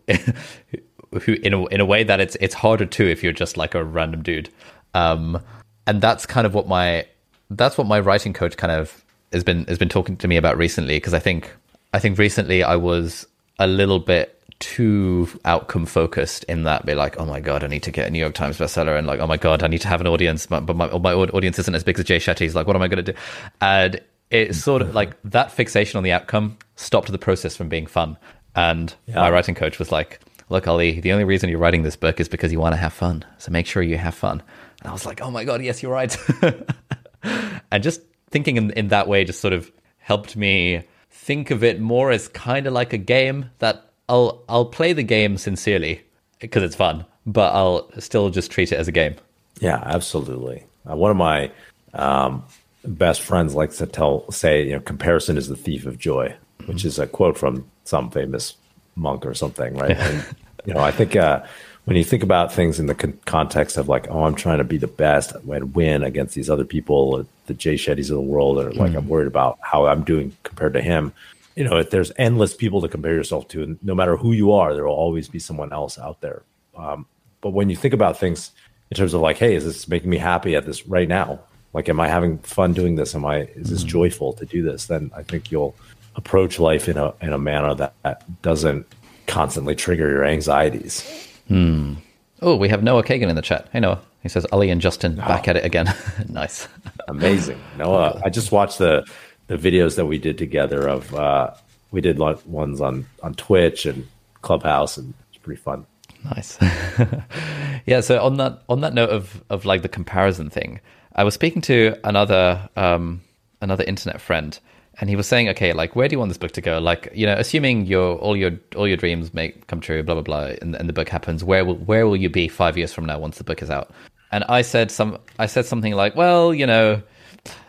who in a in a way that it's it's harder too if you're just like a random dude. Um, and that's kind of what my that's what my writing coach kind of has been has been talking to me about recently because I think I think recently I was a little bit too outcome focused in that be like oh my god I need to get a New York Times bestseller and like oh my god I need to have an audience but, my, my audience isn't as big as Jay Shetty's like what am I going to do and it's sort of like that fixation on the outcome stopped the process from being fun and yeah. my writing coach was like look, Ali, the only reason you're writing this book is because you want to have fun. So make sure you have fun. And I was like, oh my God, yes, you're right. and just thinking in, in that way just sort of helped me think of it more as kind of like a game that I'll I'll play the game sincerely because it's fun, but I'll still just treat it as a game. Yeah, absolutely. Uh, one of my um, best friends likes to tell say, you know, comparison is the thief of joy. which is a quote from some famous monk or something, right? and, you know, I think uh, when you think about things in the con- context of like, oh, I'm trying to be the best and win against these other people, the Jay Shetty's of the world, or like mm. I'm worried about how I'm doing compared to him. You know, if there's endless people to compare yourself to, and no matter who you are, there will always be someone else out there. Um, but when you think about things in terms of like, hey, is this making me happy at this right now? Like, am I having fun doing this? Am I is this mm. joyful to do this? Then I think you'll approach life in a in a manner that, that doesn't constantly trigger your anxieties. Hmm. Oh, we have Noah Kagan in the chat. Hey Noah. He says Ali and Justin oh. back at it again. nice. Amazing. Noah, I just watched the the videos that we did together of uh we did ones on on Twitch and Clubhouse and it's pretty fun. Nice. yeah, so on that on that note of of like the comparison thing, I was speaking to another um another internet friend and he was saying, okay, like where do you want this book to go? Like, you know, assuming your all your all your dreams make come true, blah blah blah, and, and the book happens, where will where will you be five years from now once the book is out? And I said some, I said something like, well, you know,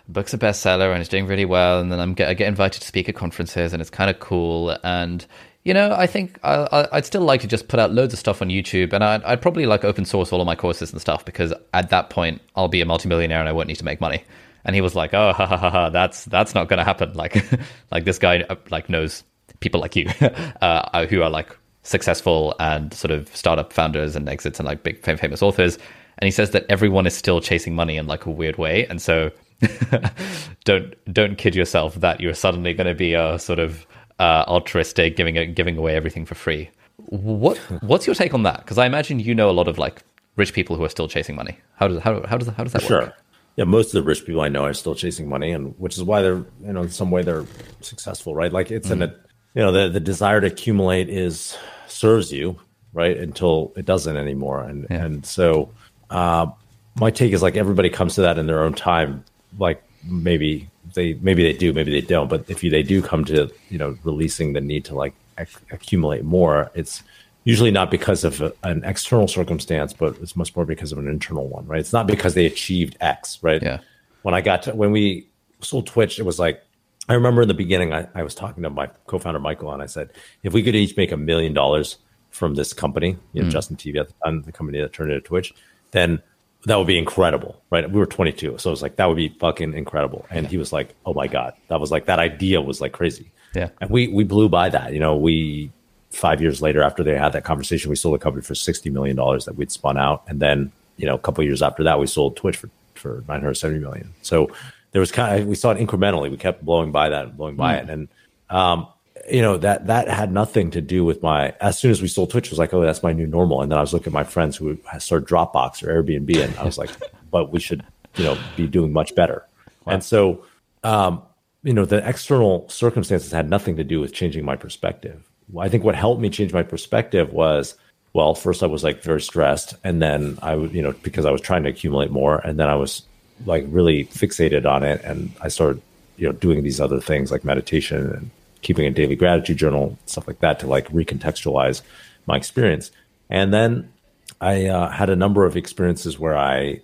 book's a bestseller and it's doing really well, and then I'm get, I get invited to speak at conferences, and it's kind of cool, and you know, I think I, would still like to just put out loads of stuff on YouTube, and I'd, I'd probably like open source all of my courses and stuff because at that point I'll be a multimillionaire and I won't need to make money and he was like, "Oh, ha, ha, ha, ha that's that's not going to happen." Like, like this guy uh, like knows people like you uh, who are like successful and sort of startup founders and exits and like big famous authors, and he says that everyone is still chasing money in like a weird way, and so don't don't kid yourself that you're suddenly going to be a sort of uh, altruistic, giving giving away everything for free. What what's your take on that? Because I imagine you know a lot of like rich people who are still chasing money. How does how how does how does that for work? Yeah, most of the rich people I know are still chasing money, and which is why they're you know in some way they're successful, right? Like it's mm-hmm. in a you know the the desire to accumulate is serves you right until it doesn't anymore, and yeah. and so uh, my take is like everybody comes to that in their own time. Like maybe they maybe they do, maybe they don't, but if you, they do come to you know releasing the need to like ac- accumulate more, it's usually not because of a, an external circumstance, but it's much more because of an internal one, right? It's not because they achieved X, right? Yeah. When I got to, when we sold Twitch, it was like, I remember in the beginning, I, I was talking to my co founder, Michael, and I said, if we could each make a million dollars from this company, you know, mm. Justin TV at the time, the company that turned into Twitch, then that would be incredible, right? We were 22. So it was like, that would be fucking incredible. And yeah. he was like, oh my God. That was like, that idea was like crazy. Yeah. And we, we blew by that. You know, we five years later, after they had that conversation, we sold the company for sixty million dollars that we'd spun out, and then you know a couple years after that, we sold Twitch for for nine hundred seventy million. So there was kind of we saw it incrementally. We kept blowing by that, and blowing by mm. it, and um, you know that that had nothing to do with my. As soon as we sold Twitch, it was like, oh, that's my new normal. And then I was looking at my friends who started Dropbox or Airbnb, and I was like, but we should you know be doing much better. Wow. And so. Um, you know the external circumstances had nothing to do with changing my perspective I think what helped me change my perspective was, well, first I was like very stressed, and then I was, you know, because I was trying to accumulate more, and then I was like really fixated on it, and I started, you know, doing these other things like meditation and keeping a daily gratitude journal, stuff like that, to like recontextualize my experience. And then I uh, had a number of experiences where I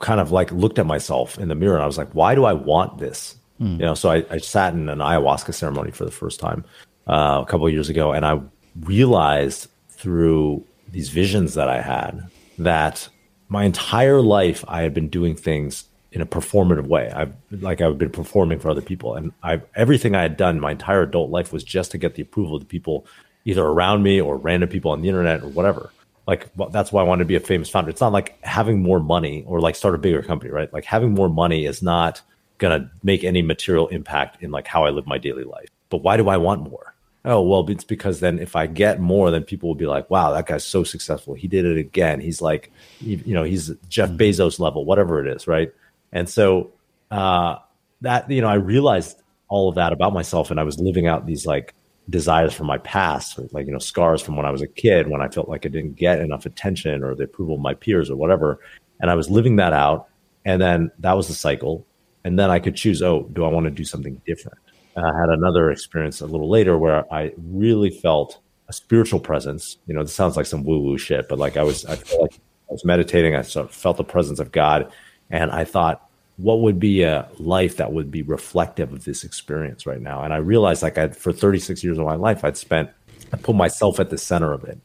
kind of like looked at myself in the mirror and I was like, why do I want this? Mm. You know, so I, I, sat in an ayahuasca ceremony for the first time uh, a couple years ago, and I realized through these visions that I had that my entire life I had been doing things in a performative way. I've like I've been performing for other people, and I everything I had done my entire adult life was just to get the approval of the people either around me or random people on the internet or whatever. Like that's why I wanted to be a famous founder. It's not like having more money or like start a bigger company, right? Like having more money is not gonna make any material impact in like how I live my daily life. But why do I want more? Oh, well, it's because then if I get more, then people will be like, wow, that guy's so successful. He did it again. He's like, you know, he's Jeff mm-hmm. Bezos level, whatever it is. Right. And so uh, that, you know, I realized all of that about myself and I was living out these like desires from my past, like, you know, scars from when I was a kid, when I felt like I didn't get enough attention or the approval of my peers or whatever. And I was living that out. And then that was the cycle. And then I could choose, oh, do I want to do something different? I had another experience a little later where I really felt a spiritual presence. You know, this sounds like some woo woo shit, but like I was, I felt like I was meditating. I felt the presence of God, and I thought, what would be a life that would be reflective of this experience right now? And I realized like I for 36 years of my life, I'd spent, I put myself at the center of it.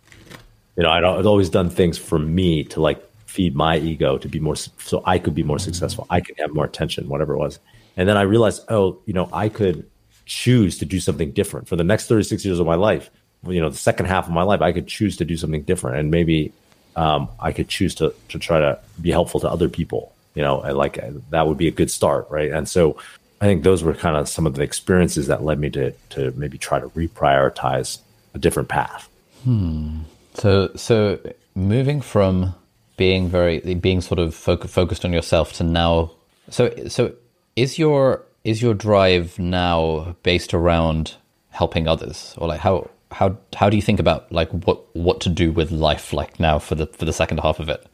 You know, I'd, I'd always done things for me to like feed my ego to be more, so I could be more successful. I could have more attention, whatever it was. And then I realized, oh, you know, I could choose to do something different for the next 36 years of my life. You know, the second half of my life, I could choose to do something different. And maybe um, I could choose to, to try to be helpful to other people you know, and like that would be a good start, right? And so I think those were kind of some of the experiences that led me to to maybe try to reprioritize a different path. Hmm. So so moving from being very being sort of fo- focused on yourself to now so so is your is your drive now based around helping others or like how how how do you think about like what what to do with life like now for the for the second half of it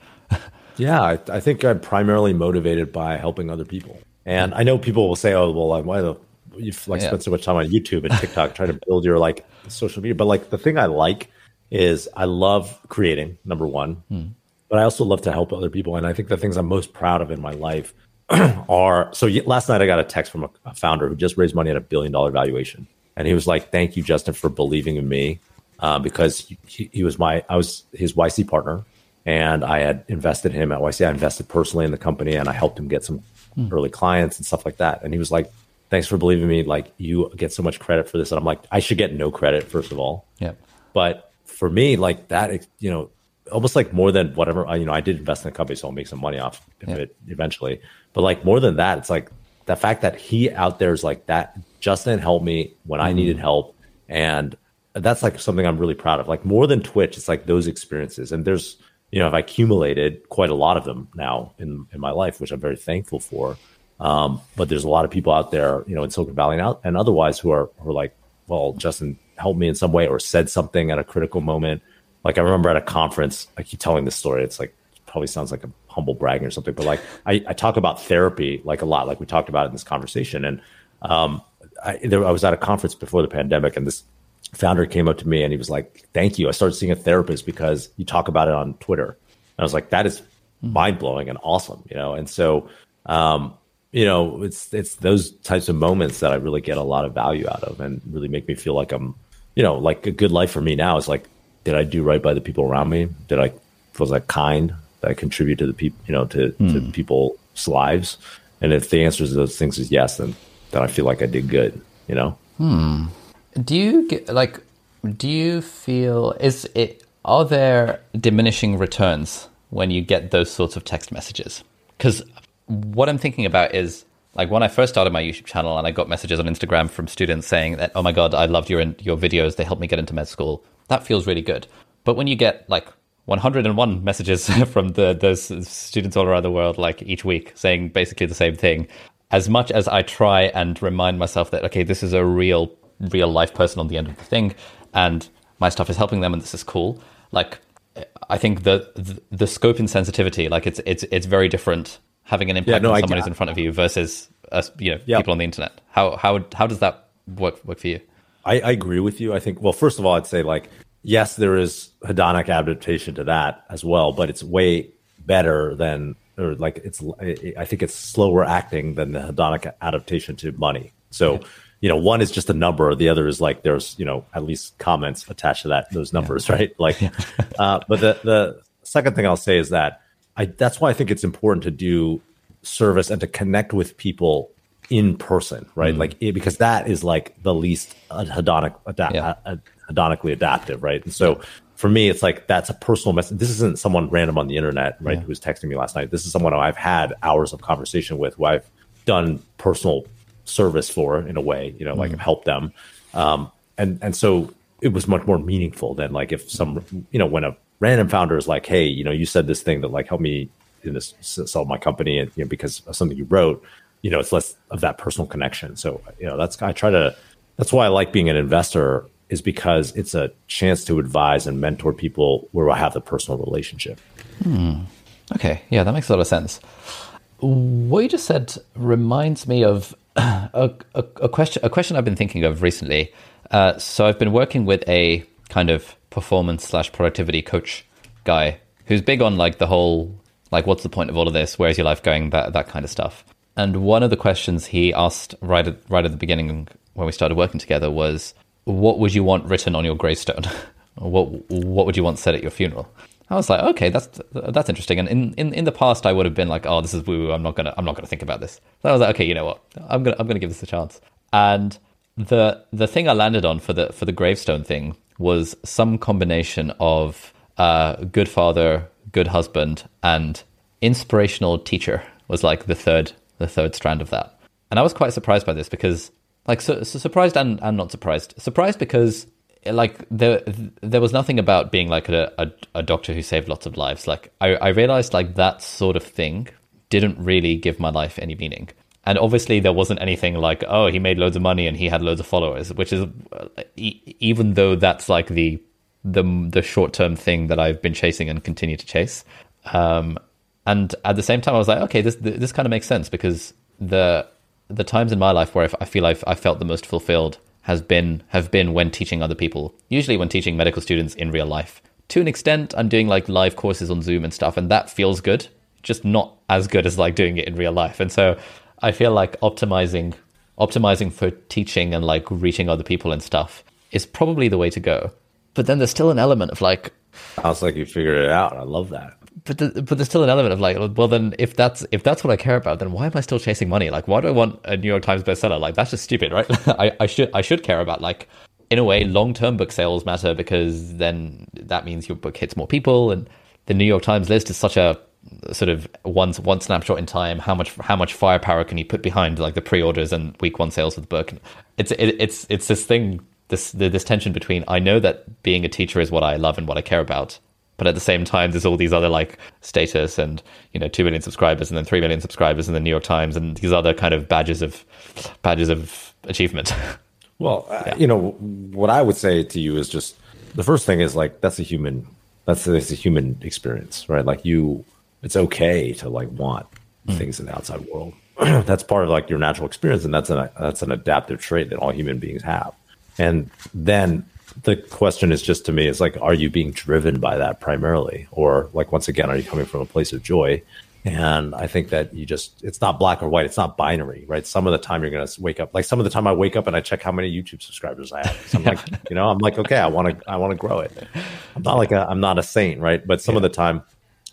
yeah, I, I, think I'm primarily motivated by helping other people. And I know people will say, "Oh, well, like, why the you've like yeah. spent so much time on YouTube and TikTok trying to build your like social media?" But like the thing I like is I love creating. Number one, hmm. but I also love to help other people. And I think the things I'm most proud of in my life are. So last night I got a text from a, a founder who just raised money at a billion dollar valuation, and he was like, "Thank you, Justin, for believing in me." Uh, because he, he was my, I was his YC partner and I had invested him at YC. I invested personally in the company and I helped him get some mm. early clients and stuff like that. And he was like, "Thanks for believing me. Like you get so much credit for this." And I'm like, "I should get no credit first of all." Yeah. But for me, like that, you know, almost like more than whatever. You know, I did invest in the company, so I'll make some money off of it eventually. But like more than that, it's like the fact that he out there is like that. Justin helped me when. I needed help, and that's like something I'm really proud of. Like more than Twitch, it's like those experiences. And there's you know, I've accumulated quite a lot of them now in, in my life, which I'm very thankful for. Um, but there's a lot of people out there, you know, in Silicon Valley and, out, and otherwise who are, who are like, well, Justin helped me in some way or said something at a critical moment. Like I remember at a conference, I keep telling this story. It's like, probably sounds like a humble bragging or something, but like I, I talk about therapy like a lot, like we talked about in this conversation. And um, I, there, I was at a conference before the pandemic and this founder came up to me and he was like, "Thank you." I started seeing a therapist because you talk about it on Twitter. And I was like, "That is mind blowing and awesome," you know. And so, um, you know, it's it's those types of moments that I really get a lot of value out of, and really make me feel like I'm, you know, like a good life for me now is like, did I do right by the people around me? Did I was I kind? I contribute to the people, you know, to mm. to hmm. people's lives? And if the answer to those things is yes, then then I feel like I did good, you know. Hmm. Do you get like? Do you feel is it? Are there diminishing returns when you get those sorts of text messages? Because what I'm thinking about is like when I first started my YouTube channel and I got messages on Instagram from students saying that, oh my God, I loved your, your videos. They helped me get into med school. That feels really good. But when you get like 101 messages from the, those students all around the world, like each week saying basically the same thing, as much as I try and remind myself that, okay, this is a real real life person on the end of the thing, and my stuff is helping them, and this is cool. Like, I think the the, the scope and sensitivity, like it's it's it's very different having an impact yeah, no, on someone who's in front of you versus us, you know, people on the internet. How how how does that work work for you? I, I agree with you. I think well, first of all, I'd say like yes, there is hedonic adaptation to that as well, but it's way better than or like it's I think it's slower acting than the hedonic adaptation to money. So you know, one is just a number, the other is like there's, you know, at least comments attached to that those numbers, yeah. right? Like, uh, but the the second thing I'll say is that I that's why I think it's important to do service and to connect with people in person, right? Mm. Like it, because that is like the least hedonic adapt, yeah. uh, hedonically adaptive, right? And so for me, it's like that's a personal message. This isn't someone random on the internet, right? Yeah. Who was texting me last night. This is someone I've had hours of conversation with, who I've done personal service for in a way, you know, like mm. help them. Um, and and so it was much more meaningful than like if some, you know, when a random founder is like, hey, you know, you said this thing that like helped me in this sell my company, and you know, because of something you wrote, you know, it's less of that personal connection. So you know, that's I try to. That's why I like being an investor is because it's a chance to advise and mentor people where I have the personal relationship. Hmm. Okay, yeah, that makes a lot of sense. What you just said reminds me of a, a, a, question a question I've been thinking of recently. Uh, so I've been working with a kind of performance slash productivity coach guy who's big on like the whole like what's the point of all of this? Where's your life going? That that kind of stuff. And one of the questions he asked right at right at the beginning when we started working together was, "What would you want written on your gravestone? what what would you want said at your funeral?" I was like, "Okay, that's that's interesting." And in, in, in the past, I would have been like, "Oh, this is woo. I'm not gonna I'm not gonna think about this." I was like, "Okay, you know what? I'm gonna I'm gonna give this a chance." And the the thing I landed on for the for the gravestone thing was some combination of uh, good father, good husband, and inspirational teacher was like the third the third strand of that. And I was quite surprised by this because like so, so surprised and, and not surprised. Surprised because like there there was nothing about being like a, a, a doctor who saved lots of lives. Like I, I realized like that sort of thing didn't really give my life any meaning. And obviously there wasn't anything like oh he made loads of money and he had loads of followers, which is even though that's like the the the short term thing that I've been chasing and continue to chase. Um, and at the same time, I was like, okay, this this kind of makes sense because the the times in my life where I feel I've I felt the most fulfilled has been have been when teaching other people. Usually, when teaching medical students in real life. To an extent, I'm doing like live courses on Zoom and stuff, and that feels good. Just not as good as like doing it in real life. And so, I feel like optimizing optimizing for teaching and like reaching other people and stuff is probably the way to go. But then there's still an element of like, sounds like you figured it out. I love that but the, but there's still an element of like, well, then if that's if that's what I care about, then why am I still chasing money? Like, why do I want a New York Times bestseller? Like, that's just stupid, right? I, I should I should care about like, in a way, long term book sales matter because then that means your book hits more people, and the New York Times list is such a sort of one one snapshot in time. How much how much firepower can you put behind like the pre-orders and week one sales of the book? It's it, it's it's this thing this this tension between I know that being a teacher is what I love and what I care about, but at the same time there's all these other like status and you know 2 million subscribers and then 3 million subscribers in the new york times and these other kind of badges of badges of achievement well uh, yeah. uh, you know what i would say to you is just the first thing is like that's a human that's a, that's a human experience right like you it's okay to like want mm. things in the outside world that's part of like your natural experience and that's an that's an adaptive trait that all human beings have and then the question is just to me is like are you being driven by that primarily? Or like once again are you coming from a place of joy? And i think that you just it's not black or white it's not binary right? Some of the time you're going to wake up like some of the time i wake up and i check how many youtube subscribers i have. So i'm like you know i'm like okay i want to i want to grow it. I'm not like a, i'm not a saint right? But some yeah. of the time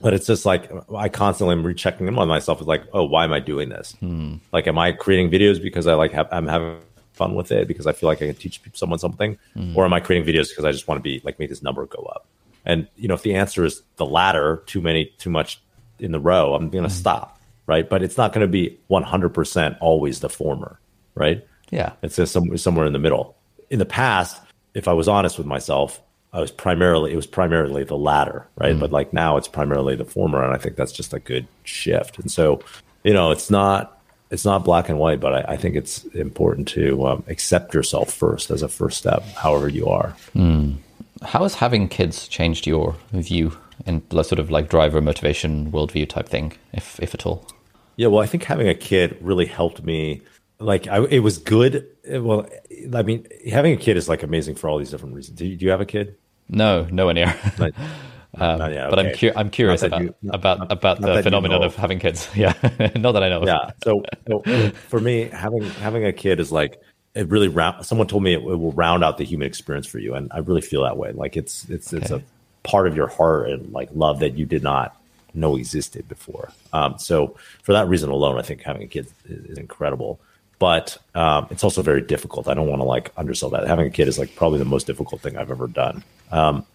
but it's just like i constantly am rechecking them on myself is like oh why am i doing this? Hmm. like am i creating videos because i like have i'm having fun with it because I feel like I can teach someone something, mm. or am I creating videos because I just want to be like make this number go up? And you know, if the answer is the latter, too many, too much in the row, I'm going to mm. stop, right? But it's not going to be 100% always the former, right? Yeah, it's just some, somewhere in the middle. In the past, if I was honest with myself, I was primarily it was primarily the latter, right? Mm. But like now, it's primarily the former, and I think that's just a good shift. And so, you know, it's not it's not black and white, but I, I think it's important to um, accept yourself first as a first step, however you are. Mm. How has having kids changed your view and sort of like driver motivation, worldview type thing, if if at all? Yeah, well, I think having a kid really helped me. Like, I, it was good. Well, I mean, having a kid is like amazing for all these different reasons. Do you, do you have a kid? No, no nowhere near. Um, okay. But I'm, cu- I'm curious about, you, about not, about not the phenomenon of having kids. Yeah, not that I know. Yeah. So, so, for me, having having a kid is like it really round. Someone told me it, it, will round out the human experience for you, and I really feel that way. Like it's it's okay. it's a part of your heart and like love that you did not know existed before. Um, so for that reason alone, I think having a kid is, is incredible. But um, it's also very difficult. I don't want to like undersell that. Having a kid is like probably the most difficult thing I've ever done. Um,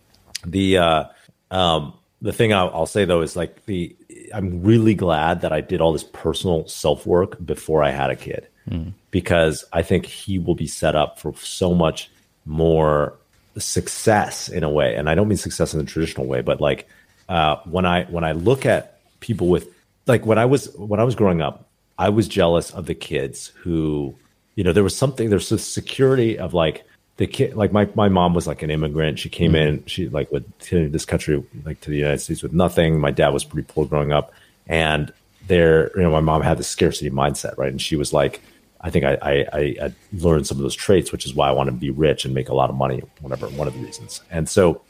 the uh, um, the thing I'll, I'll, say though is like the I'm really glad that I did all this personal self work before I had a kid mm. because I think he will be set up for so much more success in a way, and I don't mean success in the traditional way, but like uh, when I when I look at people with like when I was when I was growing up, I was jealous of the kids who you know there was something there's a security of like the kid like my, my mom was like an immigrant. She came mm-hmm. in she like went to this country like to the united states with nothing. My dad was pretty poor growing up. And there you know my mom had this scarcity mindset right? And she was like i think i i, I learned some of those traits which is why i want to be rich and make a lot of money whatever one of the reasons. And so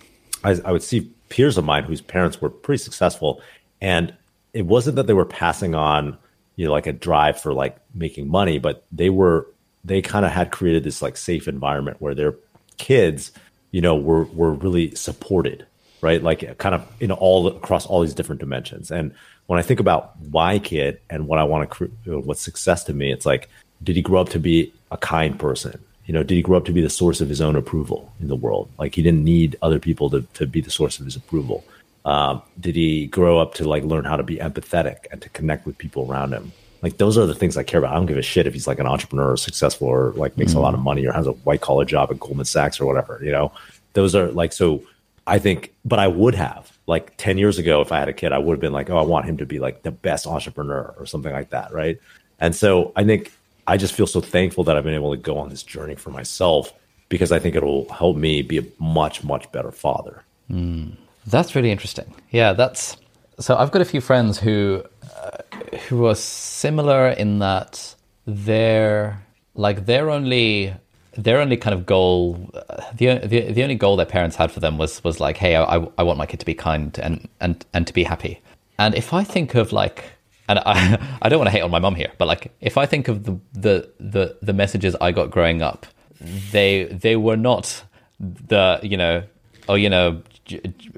I, I would see peers of mine whose parents were pretty successful. And it wasn't that they were passing on you know like a drive for like making money, but they were they kind of had created this like safe environment where their kids, you know, were were really supported, right? Like kind of in all across all these different dimensions. And when I think about my kid and what I want to, know, what's success to me, it's like, did he grow up to be a kind person? You know, did he grow up to be the source of his own approval in the world? Like he didn't need other people to, to be the source of his approval. Um, did he grow up to like learn how to be empathetic and to connect with people around him? Like those are the things I care about. I don't give a shit if he's like an entrepreneur or successful or like makes mm. a lot of money or has a white collar job at Goldman Sachs or whatever. You know, those are like so. I think, but I would have like 10 years ago, if I had a kid, I would have been like, oh, I want him to be like the best entrepreneur or something like that. Right. And so I think I just feel so thankful that I've been able to go on this journey for myself because I think it'll help me be a much, much better father. Mm. That's really interesting. Yeah. That's so I've got a few friends who, uh, who are similar in that they're like, they're only their only kind of goal, the, the the only goal their parents had for them was was like, hey, I, I want my kid to be kind and and and to be happy. And if I think of like, and I I don't want to hate on my mom here, but like if I think of the the the, the messages I got growing up, they they were not the you know oh you know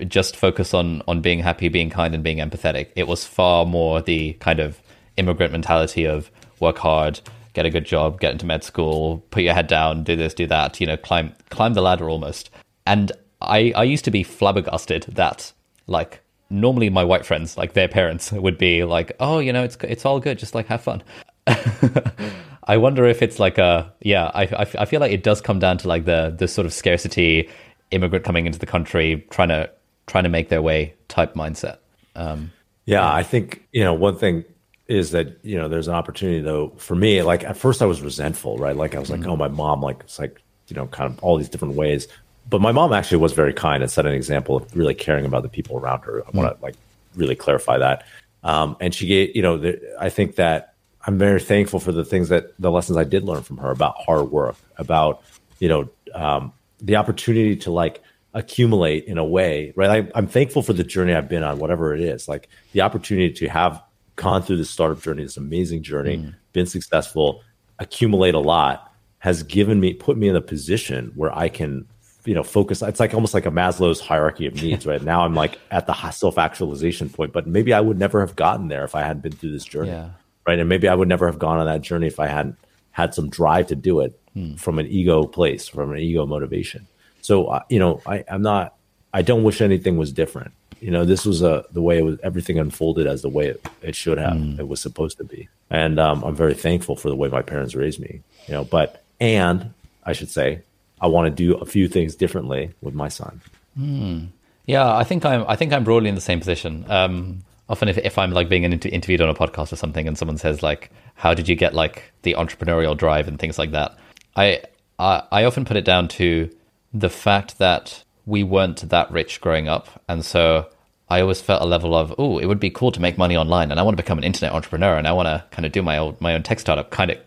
just focus on on being happy, being kind, and being empathetic. It was far more the kind of immigrant mentality of work hard, get a good job, get into med school, put your head down, do this, do that, you know, climb climb the ladder almost. And I I used to be flabbergasted that like normally my white friends, like their parents, would be like, "Oh, you know, it's it's all good, just like have fun." I wonder if it's like a yeah. I, I, feel like it does come down to like the the sort of scarcity immigrant coming into the country trying to trying to make their way type mindset. Um, yeah, yeah, I think you know one thing is that you know there's an opportunity though for me like at first i was resentful right like i was like mm-hmm. oh my mom like it's like you know kind of all these different ways but my mom actually was very kind and set an example of really caring about the people around her i want to mm-hmm. like really clarify that um, and she gave you know the, i think that i'm very thankful for the things that the lessons i did learn from her about hard work about you know um, the opportunity to like accumulate in a way right I, i'm thankful for the journey i've been on whatever it is like the opportunity to have gone through this startup journey, this amazing journey, mm. been successful, accumulate a lot, has given me put me in a position where I can, you know, focus. It's like almost like a Maslow's hierarchy of needs, right? now I'm like at the self actualization point, but maybe I would never have gotten there if I hadn't been through this journey, yeah. right? And maybe I would never have gone on that journey if I hadn't had some drive to do it mm. from an ego place, from an ego motivation. So, uh, you know, I, I'm not. I don't wish anything was different you know this was a the way it was everything unfolded as the way it, it should have mm. it was supposed to be and um, i'm very thankful for the way my parents raised me you know but and i should say i want to do a few things differently with my son mm. yeah i think i'm i think i'm broadly in the same position um, often if, if i'm like being inter- interviewed on a podcast or something and someone says like how did you get like the entrepreneurial drive and things like that i i, I often put it down to the fact that we weren't that rich growing up, and so I always felt a level of, oh, it would be cool to make money online, and I want to become an internet entrepreneur, and I want to kind of do my own my own tech startup kind of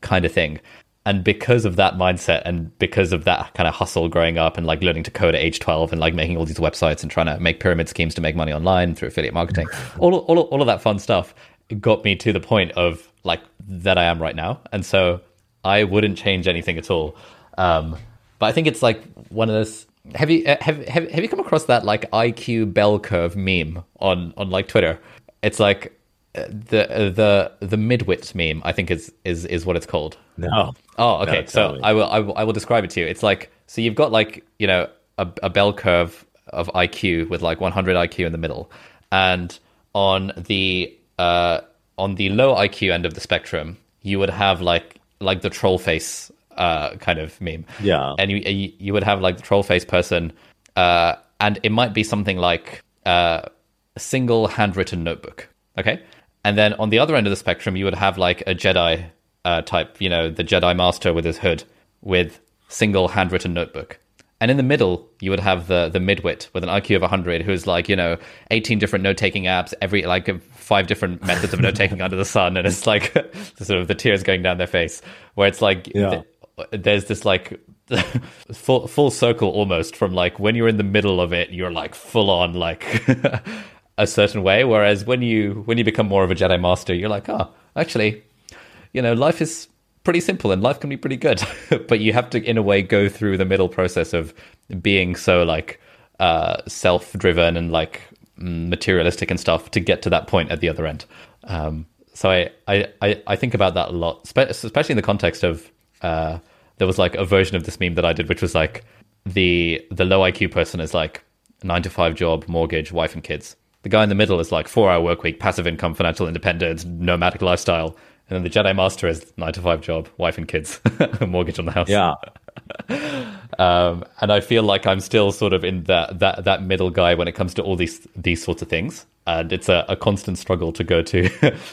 kind of thing. And because of that mindset, and because of that kind of hustle growing up, and like learning to code at age twelve, and like making all these websites and trying to make pyramid schemes to make money online through affiliate marketing, all all all of that fun stuff got me to the point of like that I am right now, and so I wouldn't change anything at all. Um, but I think it's like one of those have you uh, have, have have you come across that like IQ bell curve meme on on like Twitter? It's like uh, the uh, the the midwit meme. I think is is is what it's called. No. Oh, okay. No, so I will, I will I will describe it to you. It's like so you've got like you know a, a bell curve of IQ with like 100 IQ in the middle, and on the uh on the low IQ end of the spectrum, you would have like like the troll face uh, kind of meme. Yeah. And you you would have like the troll face person, uh, and it might be something like uh, a single handwritten notebook. Okay. And then on the other end of the spectrum, you would have like a Jedi uh, type, you know, the Jedi Master with his hood with single handwritten notebook. And in the middle, you would have the the midwit with an IQ of 100, who's like, you know, 18 different note taking apps, every like five different methods of note taking under the sun, and it's like sort of the tears going down their face, where it's like yeah. there's this like full full circle almost from like when you're in the middle of it, you're like full on like a certain way. Whereas when you when you become more of a Jedi Master, you're like, oh, actually, you know, life is pretty simple and life can be pretty good, but you have to, in a way, go through the middle process of being so like uh, self-driven and like materialistic and stuff to get to that point at the other end. Um, so I, I, I think about that a lot, especially in the context of uh, there was like a version of this meme that I did, which was like the the low IQ person is like nine to five job, mortgage, wife and kids. The guy in the middle is like four hour work week, passive income, financial independence, nomadic lifestyle. And then the Jedi Master is nine to five job, wife and kids, mortgage on the house. Yeah. um, and I feel like I'm still sort of in that that that middle guy when it comes to all these these sorts of things. And it's a, a constant struggle to go to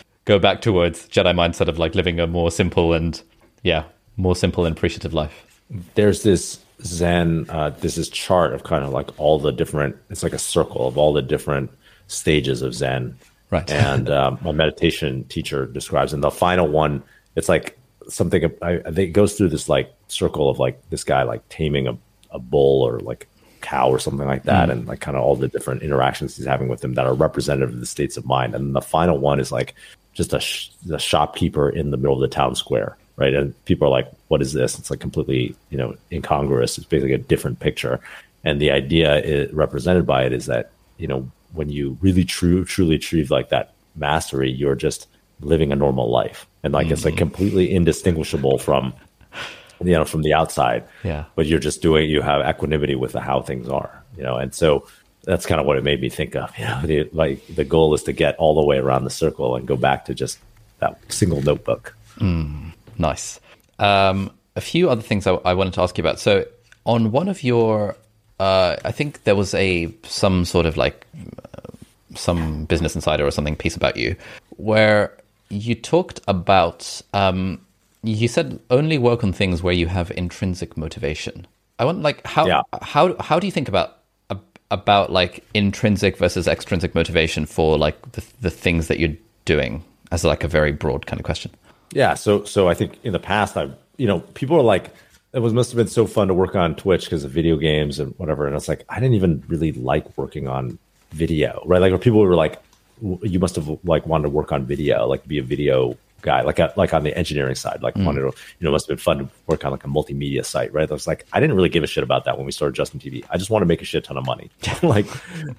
go back towards Jedi mindset of like living a more simple and yeah, more simple and appreciative life. There's this Zen, uh, this chart of kind of like all the different, it's like a circle of all the different stages of Zen. Right. And um, my meditation teacher describes, and the final one, it's like something, I, I think it goes through this like circle of like this guy like taming a, a bull or like cow or something like that, mm. and like kind of all the different interactions he's having with them that are representative of the states of mind. And the final one is like just a, sh- a shopkeeper in the middle of the town square right? And people are like, "What is this?" It's like completely, you know, incongruous. It's basically a different picture, and the idea is, represented by it is that you know when you really true truly achieve like that mastery, you're just living a normal life, and like mm-hmm. it's like mm-hmm. completely indistinguishable from you know from the outside. Yeah, but you're just doing you have equanimity with the, how things are, you know, and so. That's kind of what it made me think of. You know, the, like the goal is to get all the way around the circle and go back to just that single notebook. Mm. Nice. Um, a few other things I, I, wanted to ask you about. So, on one of your, uh, I think there was a some sort of like uh, some Business Insider or something piece about you, where you talked about. Um, you said only work on things where you have intrinsic motivation. I want like how yeah. how how do you think about about like intrinsic versus extrinsic motivation for like the the things that you're doing as like a very broad kind of question? Yeah, so so I think in the past, I you know people are like it was must have been so fun to work on Twitch because of video games and whatever, and it's like I didn't even really like working on video, right? Like where people were like, you must have like wanted to work on video, like be a video guy, like a, like on the engineering side, like mm. wanted to, you know, must have been fun to work on like a multimedia site, right? I was like, I didn't really give a shit about that when we started Justin TV. I just want to make a shit ton of money. like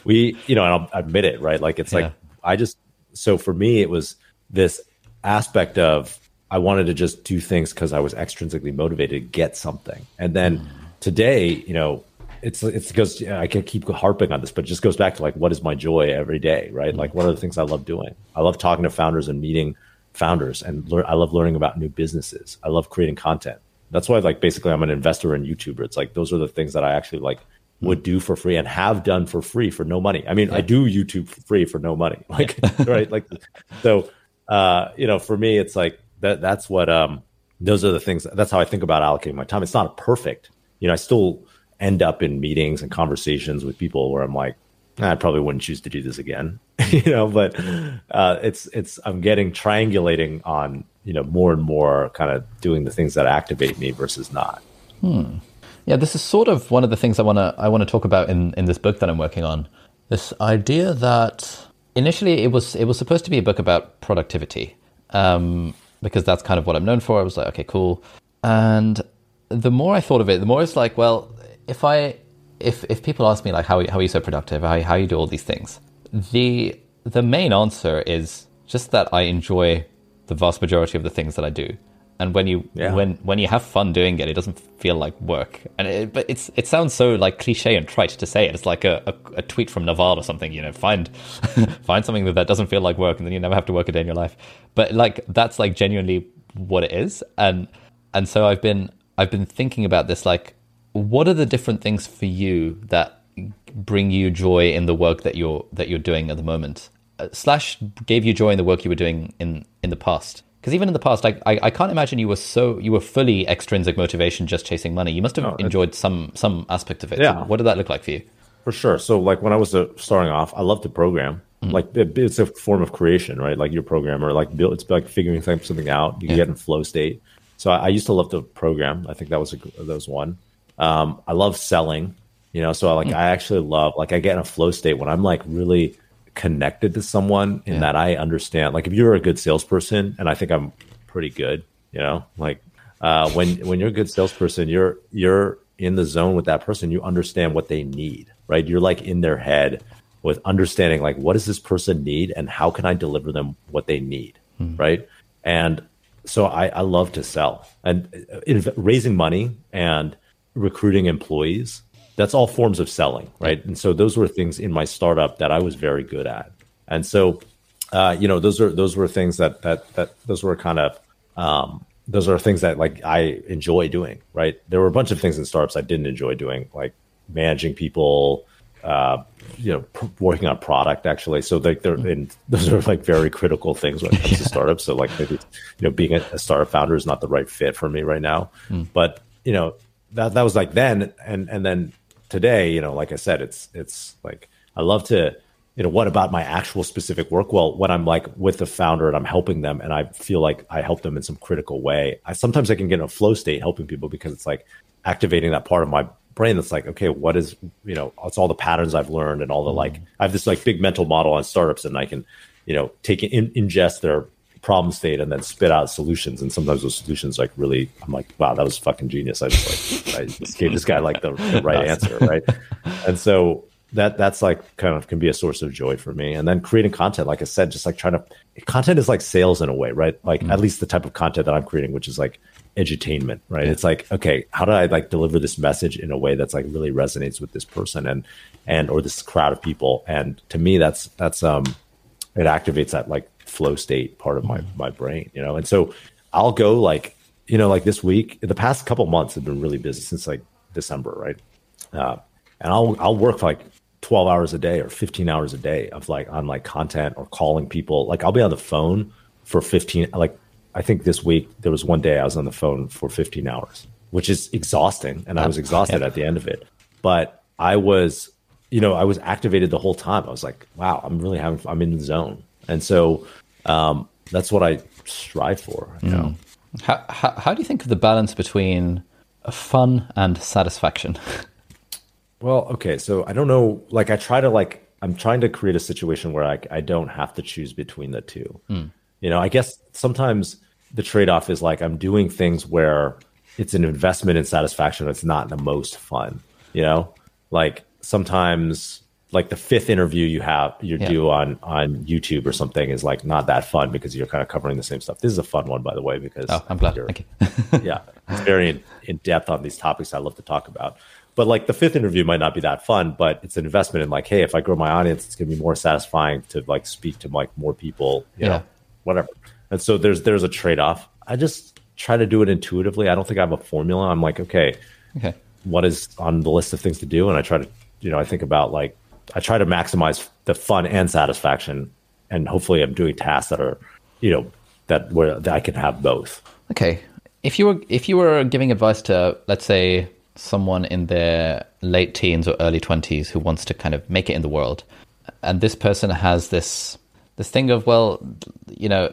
we, you know, and I'll admit it, right? Like it's yeah. like I just so for me it was this aspect of I wanted to just do things because I was extrinsically motivated to get something. And then mm. today, you know, it's it's because I can keep harping on this, but it just goes back to like what is my joy every day, right? Like what are the things I love doing? I love talking to founders and meeting founders, and learn. I love learning about new businesses. I love creating content. That's why, like, basically, I'm an investor in YouTuber. It's like those are the things that I actually like would do for free and have done for free for no money. I mean, yeah. I do YouTube for free for no money. Like, right? Like, so uh, you know, for me, it's like that. That's what. Um, those are the things. That's how I think about allocating my time. It's not perfect. You know, I still end up in meetings and conversations with people where I'm like, I probably wouldn't choose to do this again. you know, but uh, it's it's I'm getting triangulating on you know more and more kind of doing the things that activate me versus not. Hmm. Yeah, this is sort of one of the things I want to I want to talk about in in this book that I'm working on. This idea that initially it was it was supposed to be a book about productivity um, because that's kind of what I'm known for. I was like, okay, cool. And the more I thought of it, the more it's like, well, if I if if people ask me like how how are you so productive, how how you do all these things, the the main answer is just that I enjoy the vast majority of the things that I do and when you yeah. when when you have fun doing it, it doesn't feel like work. And it, but it's it sounds so like cliche and trite to say it. It's like a, a, a tweet from Naval or something. You know, find find something that, that doesn't feel like work, and then you never have to work a day in your life. But like that's like genuinely what it is. And and so I've been I've been thinking about this. Like, what are the different things for you that bring you joy in the work that you're that you're doing at the moment? Uh, slash gave you joy in the work you were doing in in the past because even in the past, I, I, I can't imagine you were so you were fully extrinsic motivation just chasing money. You must have no, enjoyed some some aspect of it. Yeah. what did that look like for you? For sure. So like when I was uh, starting off, I loved to program. Mm-hmm. Like it, it's a form of creation, right? Like you're a programmer, like build, it's like figuring something out. You yeah. get in flow state. So I, I, used to love to program. I think that was a, that was one. Um, I love selling. You know, so I like mm-hmm. I actually love like I get in a flow state when I'm like really connected to someone in yeah. that I understand. Like if you're a good salesperson, and I think I'm pretty good, you know, like uh, when when you're a good salesperson, you're you're in the zone with that person. You understand what they need, right? You're like in their head with understanding like what does this person need and how can I deliver them what they need, mm. right? And so I, I love to sell and uh, raising money and recruiting employees that's all forms of selling, right? And so those were things in my startup that I was very good at. And so, uh, you know, those are those were things that that that those were kind of um, those are things that like I enjoy doing, right? There were a bunch of things in startups I didn't enjoy doing, like managing people, uh, you know, p- working on product actually. So like they're in, those are like very critical things when it comes yeah. to startups. So like maybe, you know, being a, a, startup founder is not the right fit for me right now. Mm. But, you know, that, that was like then, and, and then today, you know, like I said, it's it's like I love to, you know, what about my actual specific work? Well, when I'm like with the founder and I'm helping them and I feel like I help them in some critical way, I sometimes I can get in a flow state helping people because it's like activating that part of my brain that's like, okay, what is, you know, it's all the patterns I've learned and all the like, mm-hmm. I have this like big mental model on startups and I can, you know, take it in, ingest their problem state and then spit out solutions. And sometimes those solutions like really, I'm like, wow, that was fucking genius. I just like, I just gave this guy like the, the right answer, right? And so that that's like kind of can be a source of joy for me. And then creating content, like I said, just like trying to content is like sales in a way, right? Like mm. at least the type of content that I'm creating, which is like edutainment, right? Yeah. It's like, okay, how do I like deliver this message in a way that's like really resonates with this person and and or this crowd of people? And to me, that's that's um it activates that like flow state part of my my brain, you know. And so I'll go like you know like this week. The past couple months have been really busy since like December, right? Uh, and I'll I'll work like 12 hours a day or 15 hours a day of like on like content or calling people. Like I'll be on the phone for 15 like I think this week there was one day I was on the phone for 15 hours, which is exhausting and I was exhausted yeah. at the end of it. But I was you know, I was activated the whole time. I was like, wow, I'm really having I'm in the zone. And so um, that's what I strive for. You know, mm. how, how, how do you think of the balance between fun and satisfaction? well, okay, so I don't know. Like, I try to like I'm trying to create a situation where I I don't have to choose between the two. Mm. You know, I guess sometimes the trade off is like I'm doing things where it's an investment in satisfaction. It's not the most fun. You know, like sometimes like the fifth interview you have you yeah. do on on YouTube or something is like not that fun because you're kind of covering the same stuff. This is a fun one, by the way, because oh, I'm glad. Thank you. yeah, it's very in, in, depth on these topics I love to talk about. But like the fifth interview might not be that fun, but it's an investment in like, hey, if I grow my audience, it's gonna be more satisfying to like speak to like more people, you yeah. know, whatever. And so there's there's a trade off. I just try to do it intuitively. I don't think I have a formula. I'm like, okay, okay, what is on the list of things to do, and I try to, you know, I think about like I try to maximize the fun and satisfaction, and hopefully, I'm doing tasks that are, you know, that where that I can have both. Okay, if you were if you were giving advice to let's say someone in their late teens or early twenties who wants to kind of make it in the world, and this person has this this thing of well, you know,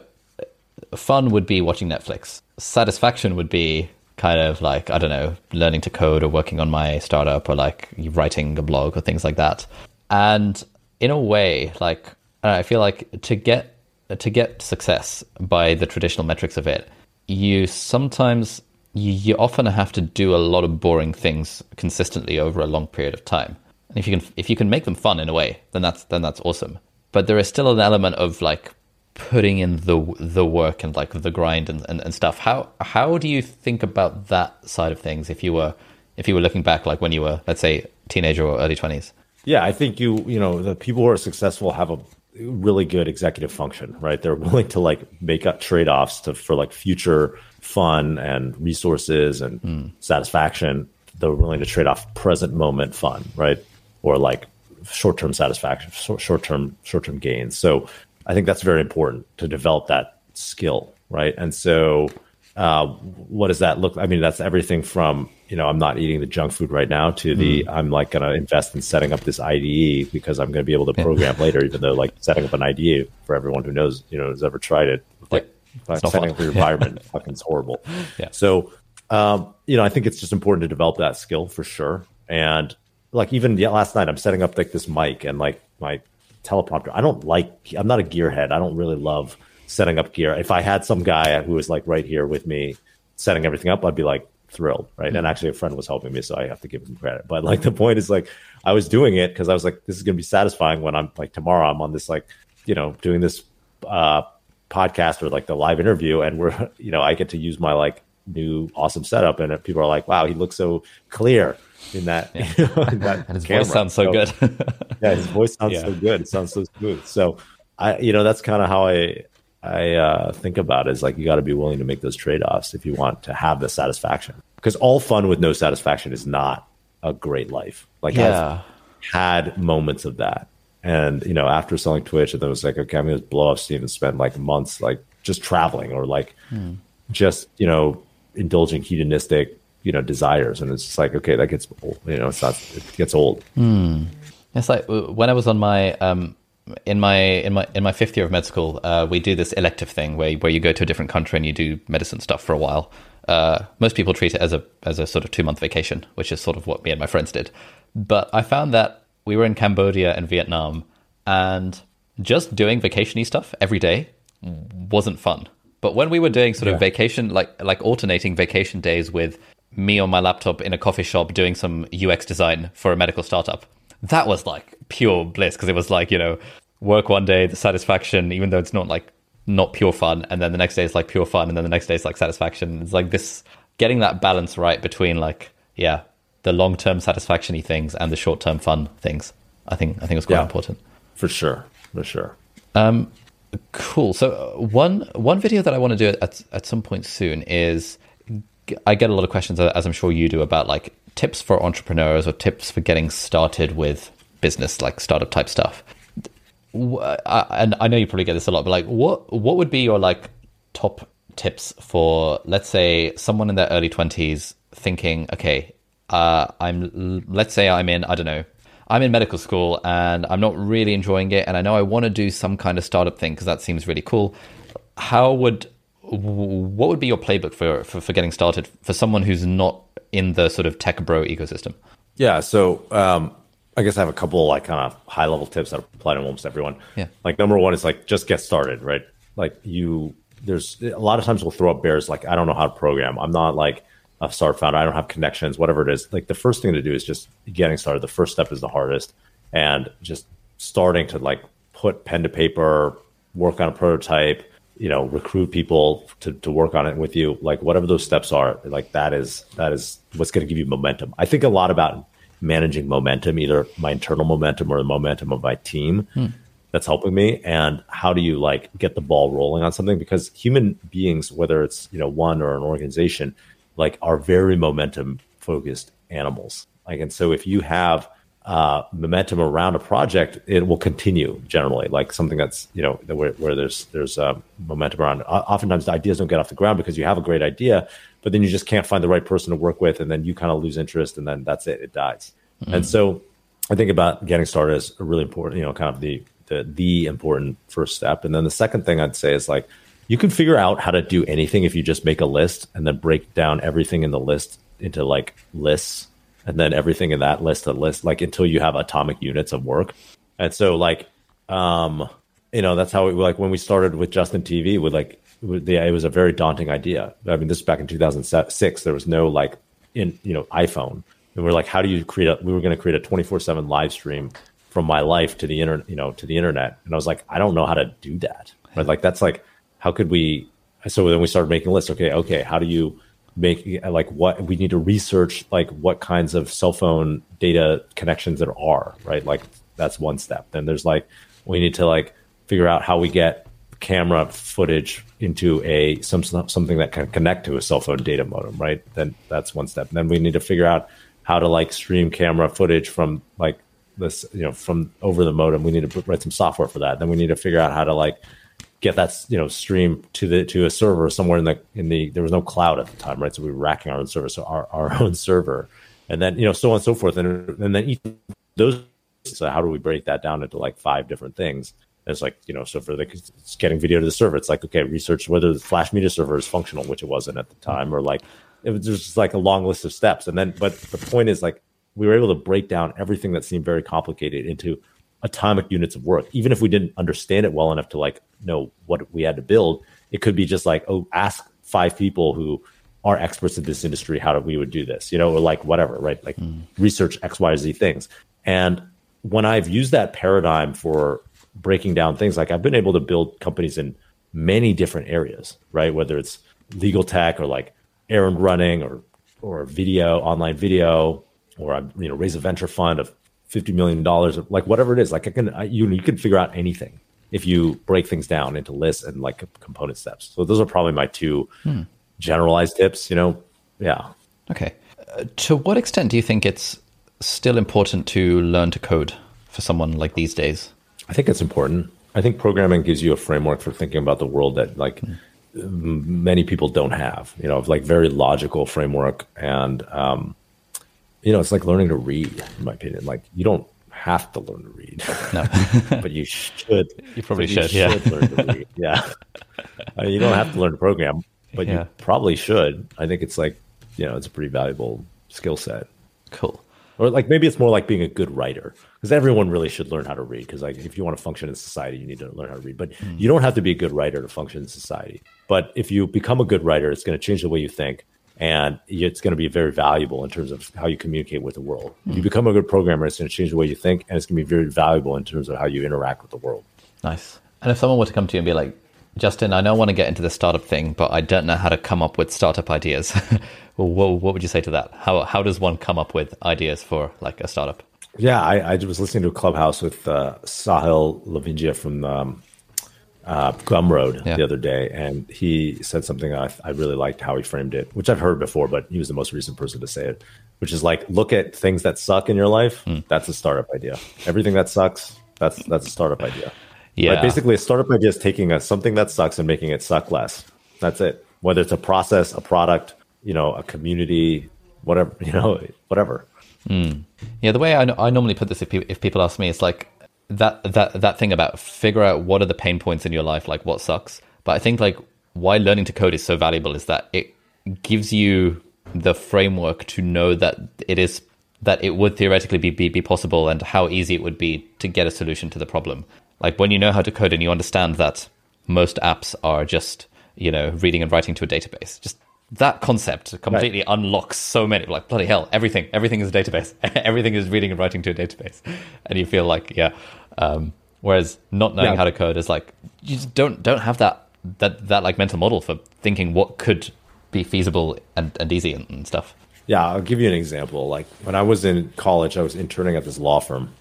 fun would be watching Netflix, satisfaction would be kind of like I don't know, learning to code or working on my startup or like writing a blog or things like that. And in a way, like uh, I feel like to get to get success by the traditional metrics of it, you sometimes you, you often have to do a lot of boring things consistently over a long period of time. And if you can if you can make them fun in a way, then that's then that's awesome. But there is still an element of like putting in the the work and like the grind and, and, and stuff. How how do you think about that side of things if you were if you were looking back like when you were let's say teenager or early twenties? Yeah, I think you you know the people who are successful have a really good executive function, right? They're willing to like make up trade offs to for like future fun and resources and mm. satisfaction. They're willing to trade off present moment fun, right? Or like short term satisfaction, short term short term gains. So I think that's very important to develop that skill, right? And so uh, what does that look? I mean, that's everything from you know I'm not eating the junk food right now to the mm. I'm like going to invest in setting up this IDE because I'm going to be able to program later. Even though like setting up an IDE for everyone who knows you know has ever tried it, like yeah. setting up your environment, fucking is horrible. Yeah. So um, you know I think it's just important to develop that skill for sure. And like even yeah, last night I'm setting up like this mic and like my teleprompter. I don't like. I'm not a gearhead. I don't really love setting up gear. If I had some guy who was like right here with me setting everything up, I'd be like thrilled, right? Mm-hmm. And actually, a friend was helping me, so I have to give him credit. But like the point is, like I was doing it because I was like, this is going to be satisfying when I'm like tomorrow I'm on this like you know doing this uh, podcast or like the live interview, and we're you know I get to use my like new awesome setup, and people are like, wow, he looks so clear in that. Yeah. You know, in that and his camera. voice sounds so, so good. yeah, his voice sounds yeah. so good. It sounds so smooth. So I, you know, that's kind of how I I uh, think about it. Is like you got to be willing to make those trade offs if you want to have the satisfaction. Because all fun with no satisfaction is not a great life. Like yeah. I've had moments of that, and you know, after selling Twitch, and then it was like, okay, I'm to blow off steam and spend like months like just traveling or like hmm. just you know indulging hedonistic you know desires and it's just like okay that gets old you know it's not it gets old mm. it's like when i was on my um in my in my in my fifth year of med school uh, we do this elective thing where where you go to a different country and you do medicine stuff for a while. Uh, most people treat it as a as a sort of two month vacation which is sort of what me and my friends did. But i found that we were in cambodia and vietnam and just doing vacationy stuff every day wasn't fun. But when we were doing sort of vacation like like alternating vacation days with me on my laptop in a coffee shop doing some UX design for a medical startup. That was like pure bliss because it was like, you know, work one day, the satisfaction, even though it's not like not pure fun. And then the next day is like pure fun. And then the next day is like satisfaction. It's like this getting that balance right between like, yeah, the long term satisfaction things and the short term fun things. I think, I think it's quite yeah, important. For sure. For sure. Um, cool. So uh, one, one video that I want to do at, at some point soon is I get a lot of questions, as I'm sure you do, about like tips for entrepreneurs or tips for getting started with business, like startup type stuff. And I know you probably get this a lot, but like, what what would be your like top tips for, let's say, someone in their early twenties thinking, okay, uh, I'm let's say I'm in, I don't know, I'm in medical school and I'm not really enjoying it, and I know I want to do some kind of startup thing because that seems really cool. How would what would be your playbook for, for, for getting started for someone who's not in the sort of tech bro ecosystem? Yeah, so um, I guess I have a couple of like kind of high level tips that apply to almost everyone. Yeah, like number one is like just get started, right? Like you, there's a lot of times we'll throw up bears like I don't know how to program. I'm not like a start founder. I don't have connections, whatever it is. Like the first thing to do is just getting started. The first step is the hardest, and just starting to like put pen to paper, work on a prototype you know recruit people to, to work on it with you. Like whatever those steps are like that is that is what's going to give you momentum. I think a lot about managing momentum either my internal momentum or the momentum of my team hmm. that's helping me. And how do you like get the ball rolling on something? Because human beings whether it's you know one or an organization like are very momentum focused animals. Like and so if you have uh, momentum around a project, it will continue generally. Like something that's you know where, where there's there's uh, momentum around. Oftentimes the ideas don't get off the ground because you have a great idea, but then you just can't find the right person to work with, and then you kind of lose interest, and then that's it. It dies. Mm-hmm. And so I think about getting started is a really important. You know, kind of the the the important first step. And then the second thing I'd say is like you can figure out how to do anything if you just make a list and then break down everything in the list into like lists and then everything in that list a list like until you have atomic units of work. And so like um you know that's how we like when we started with justin tv with like the, it was a very daunting idea. I mean this is back in 2006 there was no like in you know iphone. And we're like how do you create a we were going to create a 24-7 live stream from my life to the internet you know to the internet. And i was like i don't know how to do that. But like that's like how could we so then we started making lists. Okay okay how do you make like what we need to research like what kinds of cell phone data connections there are right? Like that's one step. Then there's like we need to like figure out how we get camera footage into a some something that can connect to a cell phone data modem right? Then that's one step. And then we need to figure out how to like stream camera footage from like this you know from over the modem. We need to write some software for that. Then we need to figure out how to like get that you know stream to the to a server somewhere in the in the there was no cloud at the time right? So we were racking our own server so our, our own server. And then you know so on and so forth. And, and then each those so how do we break that down into like five different things? And it's like you know so for the getting video to the server it's like okay research whether the flash media server is functional which it wasn't at the time or like it was just like a long list of steps. And then but the point is like we were able to break down everything that seemed very complicated into atomic units of work. Even if we didn't understand it well enough to like know what we had to build, it could be just like, oh, ask five people who are experts in this industry how do we would do this, you know, or like whatever, right? Like mm. research X, Y, Z things. And when I've used that paradigm for breaking down things, like I've been able to build companies in many different areas, right? Whether it's legal tech or like errand running or or video, online video, or I you know raise a venture fund of fifty million dollars, like whatever it is. Like I can I, you you can figure out anything if you break things down into lists and like component steps. So those are probably my two hmm. generalized tips. You know, yeah. Okay. Uh, to what extent do you think it's still important to learn to code for someone like these days? I think it's important. I think programming gives you a framework for thinking about the world that like mm. many people don't have. You know, like very logical framework, and um, you know, it's like learning to read. In my opinion, like you don't have to learn to read, no, but you should. You probably should. You yeah. learn to read. Yeah, I mean, you don't have to learn to program, but yeah. you probably should. I think it's like you know, it's a pretty valuable skill set. Cool or like maybe it's more like being a good writer because everyone really should learn how to read because like if you want to function in society you need to learn how to read but mm. you don't have to be a good writer to function in society but if you become a good writer it's going to change the way you think and it's going to be very valuable in terms of how you communicate with the world mm. you become a good programmer it's going to change the way you think and it's going to be very valuable in terms of how you interact with the world nice and if someone were to come to you and be like Justin, I know I want to get into the startup thing, but I don't know how to come up with startup ideas. what, what would you say to that? How how does one come up with ideas for like a startup? Yeah, I, I was listening to a clubhouse with uh, Sahil Lavingia from um, uh, Gumroad yeah. the other day, and he said something I, I really liked how he framed it, which I've heard before, but he was the most recent person to say it, which is like look at things that suck in your life. Mm. That's a startup idea. Everything that sucks, that's that's a startup idea. Yeah. Right? Basically, a startup idea is taking a, something that sucks and making it suck less. That's it. Whether it's a process, a product, you know, a community, whatever, you know, whatever. Mm. Yeah, the way I, I normally put this, if people, if people ask me, it's like that that that thing about figure out what are the pain points in your life, like what sucks. But I think like why learning to code is so valuable is that it gives you the framework to know that it is that it would theoretically be, be, be possible and how easy it would be to get a solution to the problem. Like when you know how to code and you understand that most apps are just, you know, reading and writing to a database, just that concept completely right. unlocks so many like bloody hell everything everything is a database everything is reading and writing to a database and you feel like yeah um, whereas not knowing yeah. how to code is like you just don't don't have that that that like mental model for thinking what could be feasible and, and easy and, and stuff yeah i'll give you an example like when i was in college i was interning at this law firm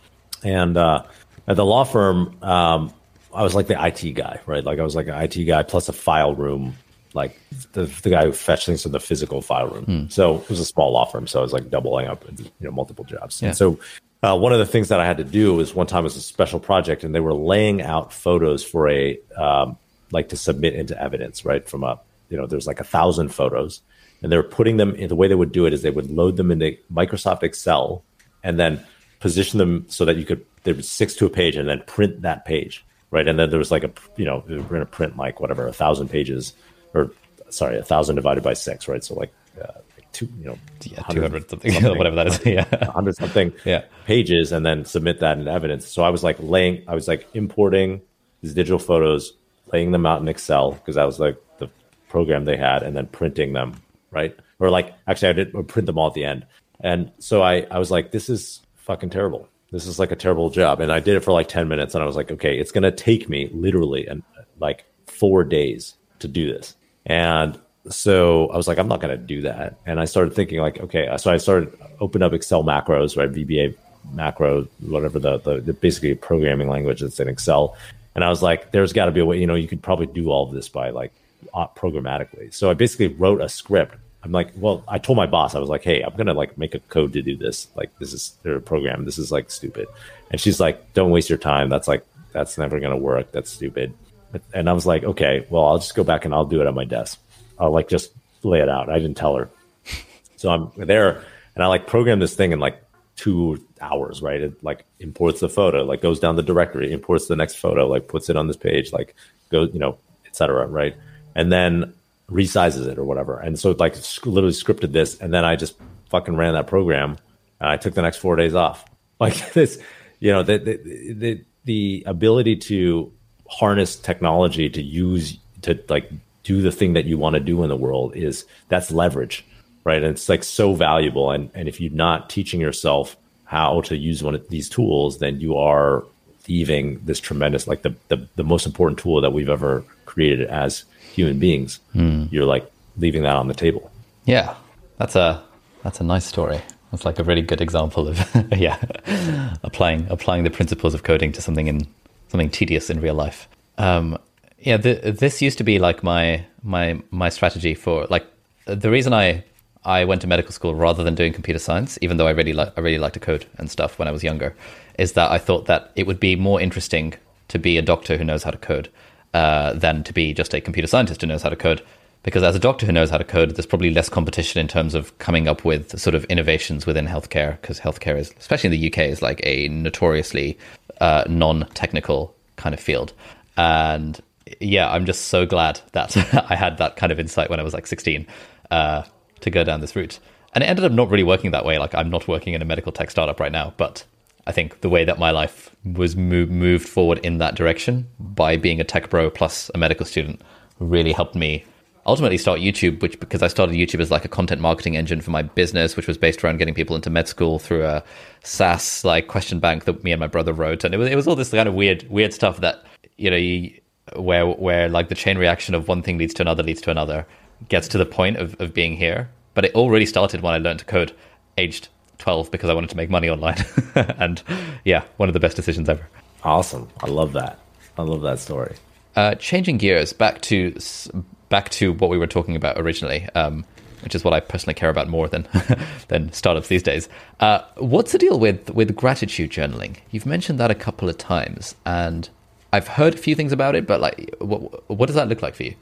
and uh, at the law firm, um, I was like the IT guy, right? Like I was like an IT guy plus a file room, like the, the guy who fetched things from the physical file room. Hmm. So it was a small law firm, so I was like doubling up, you know, multiple jobs. Yeah. And so uh, one of the things that I had to do was one time was a special project, and they were laying out photos for a um, like to submit into evidence, right? From a you know, there's like a thousand photos, and they were putting them in the way they would do it is they would load them into Microsoft Excel and then position them so that you could there was six to a page and then print that page, right? And then there was like a, you know, we're going to print like whatever, a thousand pages or sorry, a thousand divided by six, right? So like, uh, like two, you know, yeah, 200 something, something whatever that is. Yeah. 100 something yeah. pages and then submit that in evidence. So I was like laying, I was like importing these digital photos, laying them out in Excel because that was like the program they had and then printing them, right? Or like, actually I did print them all at the end. And so I, I was like, this is fucking terrible this is like a terrible job. And I did it for like 10 minutes and I was like, okay, it's going to take me literally and like four days to do this. And so I was like, I'm not going to do that. And I started thinking like, okay, so I started open up Excel macros, right? VBA macro, whatever the, the, the basically programming language that's in Excel. And I was like, there's got to be a way, you know, you could probably do all of this by like uh, programmatically. So I basically wrote a script I'm like, well, I told my boss, I was like, hey, I'm gonna like make a code to do this. Like, this is their program. This is like stupid. And she's like, don't waste your time. That's like that's never gonna work. That's stupid. And I was like, okay, well, I'll just go back and I'll do it on my desk. I'll like just lay it out. I didn't tell her. So I'm there and I like program this thing in like two hours, right? It like imports the photo, like goes down the directory, imports the next photo, like puts it on this page, like goes, you know, etc. Right. And then resizes it or whatever. And so like literally scripted this, and then I just fucking ran that program, and I took the next four days off. Like this, you know, the, the, the, the ability to harness technology to use to like do the thing that you want to do in the world is that's leverage, right? And it's like so valuable. And, and if you're not teaching yourself how to use one of these tools, then you are leaving this tremendous, like the, the, the most important tool that we've ever created as human beings. Mm. You're like leaving that on the table. Yeah, that's a that's a nice story. That's like a really good example of yeah, applying applying the principles of coding to something in something tedious in real life. Um, yeah, the, this used to be like my my my strategy for like the reason I I went to medical school rather than doing computer science, even though I really like I really liked to code and stuff when I was younger, is that I thought that it would be more interesting to be a doctor who knows how to code uh, than to be just a computer scientist who knows how to code because as a doctor who knows how to code, there's probably less competition in terms of coming up with sort of innovations within healthcare, because healthcare is, especially in the UK, is like a notoriously uh, non-technical kind of field. And yeah, I'm just so glad that I had that kind of insight when I was like 16 uh, to go down this route. And it ended up not really working that way. Like I'm not working in a medical tech startup right now, but I think the way that my life was move, moved forward in that direction by being a tech bro plus a medical student really helped me ultimately start YouTube, which because I started YouTube as like a content marketing engine for my business, which was based around getting people into med school through a SaaS like question bank that me and my brother wrote, and it was it was all this kind of weird weird stuff that you know you, where where like the chain reaction of one thing leads to another leads to another gets to the point of, of being here. But it already started when I learned to code, aged 12 because I wanted to make money online. and yeah, one of the best decisions ever. Awesome. I love that. I love that story. Uh, changing gears back to back to what we were talking about originally, um, which is what I personally care about more than than startups these days. Uh, what's the deal with with gratitude journaling? You've mentioned that a couple of times, and I've heard a few things about it, but like, what, what does that look like for you?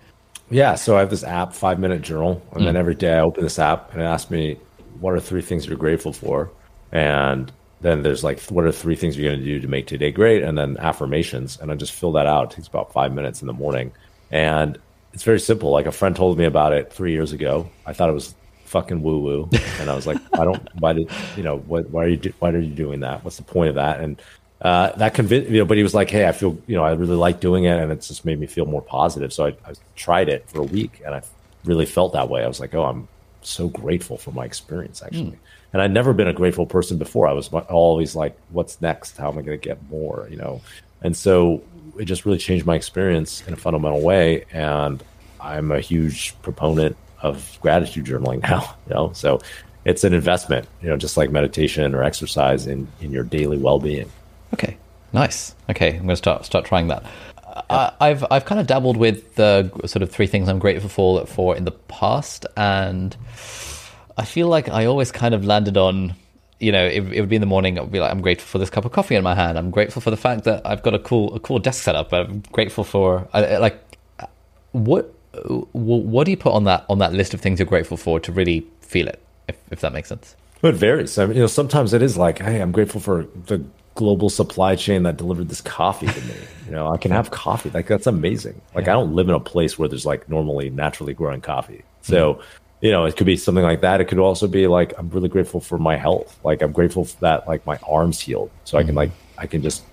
Yeah, so I have this app, Five Minute Journal, and mm. then every day I open this app and it asks me, "What are three things you're grateful for?" And then there's like, "What are three things you're going to do to make today great?" And then affirmations, and I just fill that out. It takes about five minutes in the morning, and it's very simple. Like a friend told me about it three years ago. I thought it was fucking woo woo, and I was like, I don't. Why did you know? What, why are you? Do, why are you doing that? What's the point of that? And uh, that convinced you know. But he was like, Hey, I feel you know, I really like doing it, and it's just made me feel more positive. So I, I tried it for a week, and I really felt that way. I was like, Oh, I'm so grateful for my experience actually. Mm. And I'd never been a grateful person before. I was always like, What's next? How am I going to get more? You know. And so it just really changed my experience in a fundamental way. And I'm a huge proponent of gratitude journaling now. You know, so it's an investment. You know, just like meditation or exercise in in your daily well being. Okay, nice. Okay, I'm going to start start trying that. Uh, I've I've kind of dabbled with the sort of three things I'm grateful for for in the past, and I feel like I always kind of landed on you know, it, it, would be in the morning. I would be like, I'm grateful for this cup of coffee in my hand. I'm grateful for the fact that I've got a cool, a cool desk setup. I'm grateful for, I, like, what, what do you put on that on that list of things you're grateful for to really feel it? If, if that makes sense. It varies. I mean, you know, sometimes it is like, hey, I'm grateful for the global supply chain that delivered this coffee to me. You know, I can have coffee. Like that's amazing. Like yeah. I don't live in a place where there's like normally naturally growing coffee. So. Mm-hmm you know, it could be something like that. It could also be like I'm really grateful for my health. Like I'm grateful that like my arms healed, so mm-hmm. I can like I can just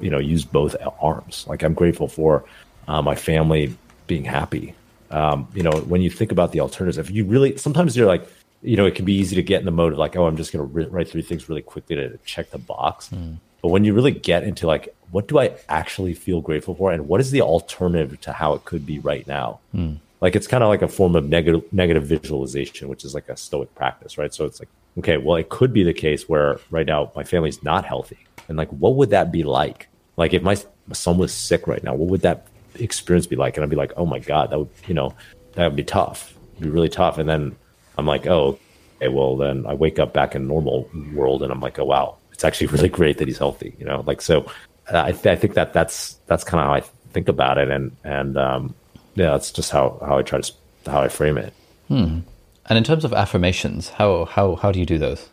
you know use both arms. Like I'm grateful for uh, my family being happy. Um, you know, when you think about the alternatives, if you really sometimes you're like, you know, it can be easy to get in the mode of like, oh, I'm just going to re- write through things really quickly to check the box. Mm. But when you really get into like, what do I actually feel grateful for, and what is the alternative to how it could be right now? Mm like it's kind of like a form of negative negative visualization, which is like a stoic practice, right? So it's like, okay, well, it could be the case where right now my family's not healthy, and like, what would that be like? Like if my son was sick right now, what would that experience be like? And I'd be like, oh my god, that would you know that would be tough, It'd be really tough. And then I'm like, oh, okay, well then I wake up back in normal world, and I'm like, oh wow, it's actually really great that he's healthy, you know, like so. Uh, I, th- I think that that's that's kind of how I think about it, and and um, yeah, that's just how, how I try to how I frame it. Hmm. And in terms of affirmations, how how how do you do those?